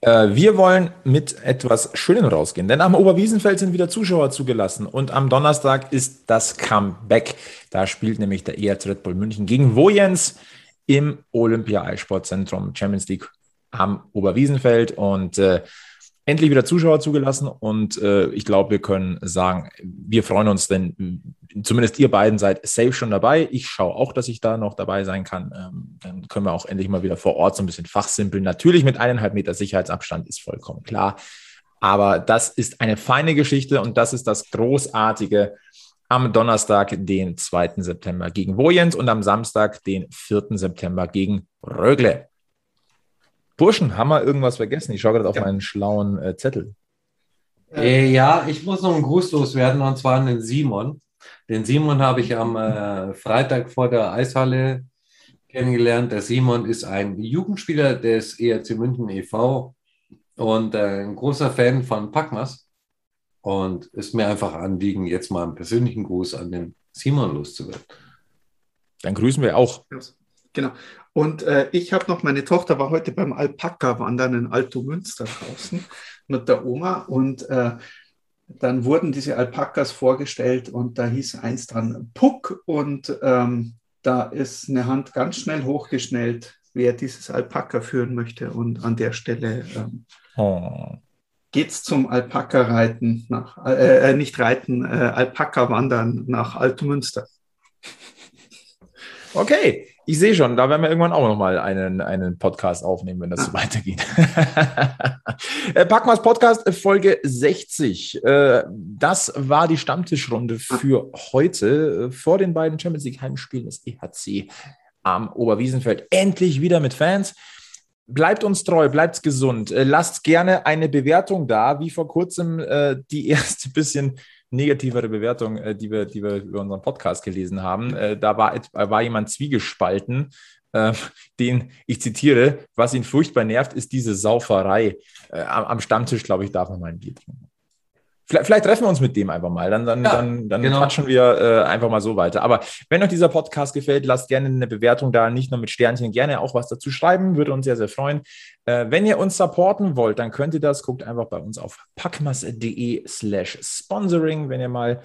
Äh, wir wollen mit etwas Schönem rausgehen, denn am Oberwiesenfeld sind wieder Zuschauer zugelassen und am Donnerstag ist das Comeback. Da spielt nämlich der ERZ Red Bull München gegen Wojens im Olympia Eissportzentrum Champions League am Oberwiesenfeld und äh, endlich wieder Zuschauer zugelassen. Und äh, ich glaube, wir können sagen, wir freuen uns, denn zumindest ihr beiden seid safe schon dabei. Ich schaue auch, dass ich da noch dabei sein kann. Ähm, dann können wir auch endlich mal wieder vor Ort so ein bisschen fachsimpeln. Natürlich mit eineinhalb Meter Sicherheitsabstand ist vollkommen klar. Aber das ist eine feine Geschichte und das ist das Großartige am Donnerstag, den 2. September gegen Wojens und am Samstag, den 4. September gegen Rögle. Burschen, haben wir irgendwas vergessen? Ich schaue gerade auf ja. meinen schlauen äh, Zettel. Äh, ja, ich muss noch einen Gruß loswerden und zwar an den Simon. Den Simon habe ich am äh, Freitag vor der Eishalle kennengelernt. Der Simon ist ein Jugendspieler des ERC München e.V. und äh, ein großer Fan von Packmas. Und ist mir einfach Anliegen, jetzt mal einen persönlichen Gruß an den Simon loszuwerden. Dann grüßen wir auch. Genau. Und äh, ich habe noch, meine Tochter war heute beim Alpaka-Wandern in Alto Münster draußen mit der Oma und äh, dann wurden diese Alpakas vorgestellt und da hieß eins dran Puck und ähm, da ist eine Hand ganz schnell hochgeschnellt, wer dieses Alpaka führen möchte und an der Stelle ähm, oh. es zum Alpaka-Reiten nach, äh, äh, nicht Reiten, äh, Alpaka-Wandern nach Alto Münster. Okay, ich sehe schon, da werden wir irgendwann auch nochmal einen, einen Podcast aufnehmen, wenn das ah. so weitergeht. Äh, Packmas Podcast äh, Folge 60. Äh, das war die Stammtischrunde ah. für heute vor den beiden Champions League Heimspielen des EHC am Oberwiesenfeld. Endlich wieder mit Fans. Bleibt uns treu, bleibt gesund. Lasst gerne eine Bewertung da, wie vor kurzem die erste bisschen negativere Bewertung, äh, die, wir, die wir über unseren Podcast gelesen haben. Äh, da war, war jemand zwiegespalten, äh, den ich zitiere, was ihn furchtbar nervt, ist diese Sauferei. Äh, am, am, Stammtisch, glaube ich, darf man mal ein Bier trinken. Vielleicht, vielleicht, treffen wir uns mit dem einfach mal. Dann, dann, ja, dann, dann genau. quatschen wir äh, einfach mal so weiter. Aber wenn euch dieser Podcast gefällt, lasst gerne eine Bewertung da, nicht nur mit Sternchen, gerne auch was dazu schreiben, würde uns sehr, sehr freuen. Äh, wenn ihr uns supporten wollt, dann könnt ihr das. Guckt einfach bei uns auf packmas.de slash sponsoring, wenn ihr mal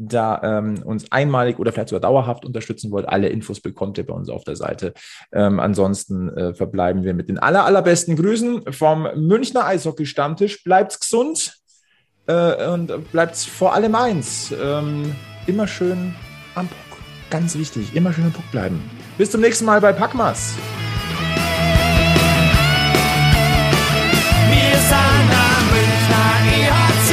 da ähm, uns einmalig oder vielleicht sogar dauerhaft unterstützen wollt. Alle Infos bekommt ihr bei uns auf der Seite. Ähm, ansonsten äh, verbleiben wir mit den aller, allerbesten Grüßen vom Münchner Eishockey-Stammtisch. Bleibt's gesund äh, und bleibt vor allem eins: ähm, immer schön am Puck. Ganz wichtig, immer schön am Puck bleiben. Bis zum nächsten Mal bei Packmas. Wir sind am Münchner EHC,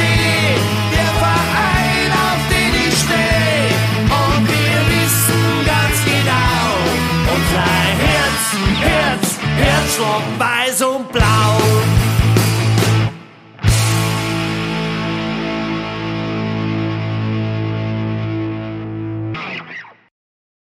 der Verein, auf den ich stehe. Und wir wissen ganz genau, unser Herz, Herz, Herzschlag weiß und blau.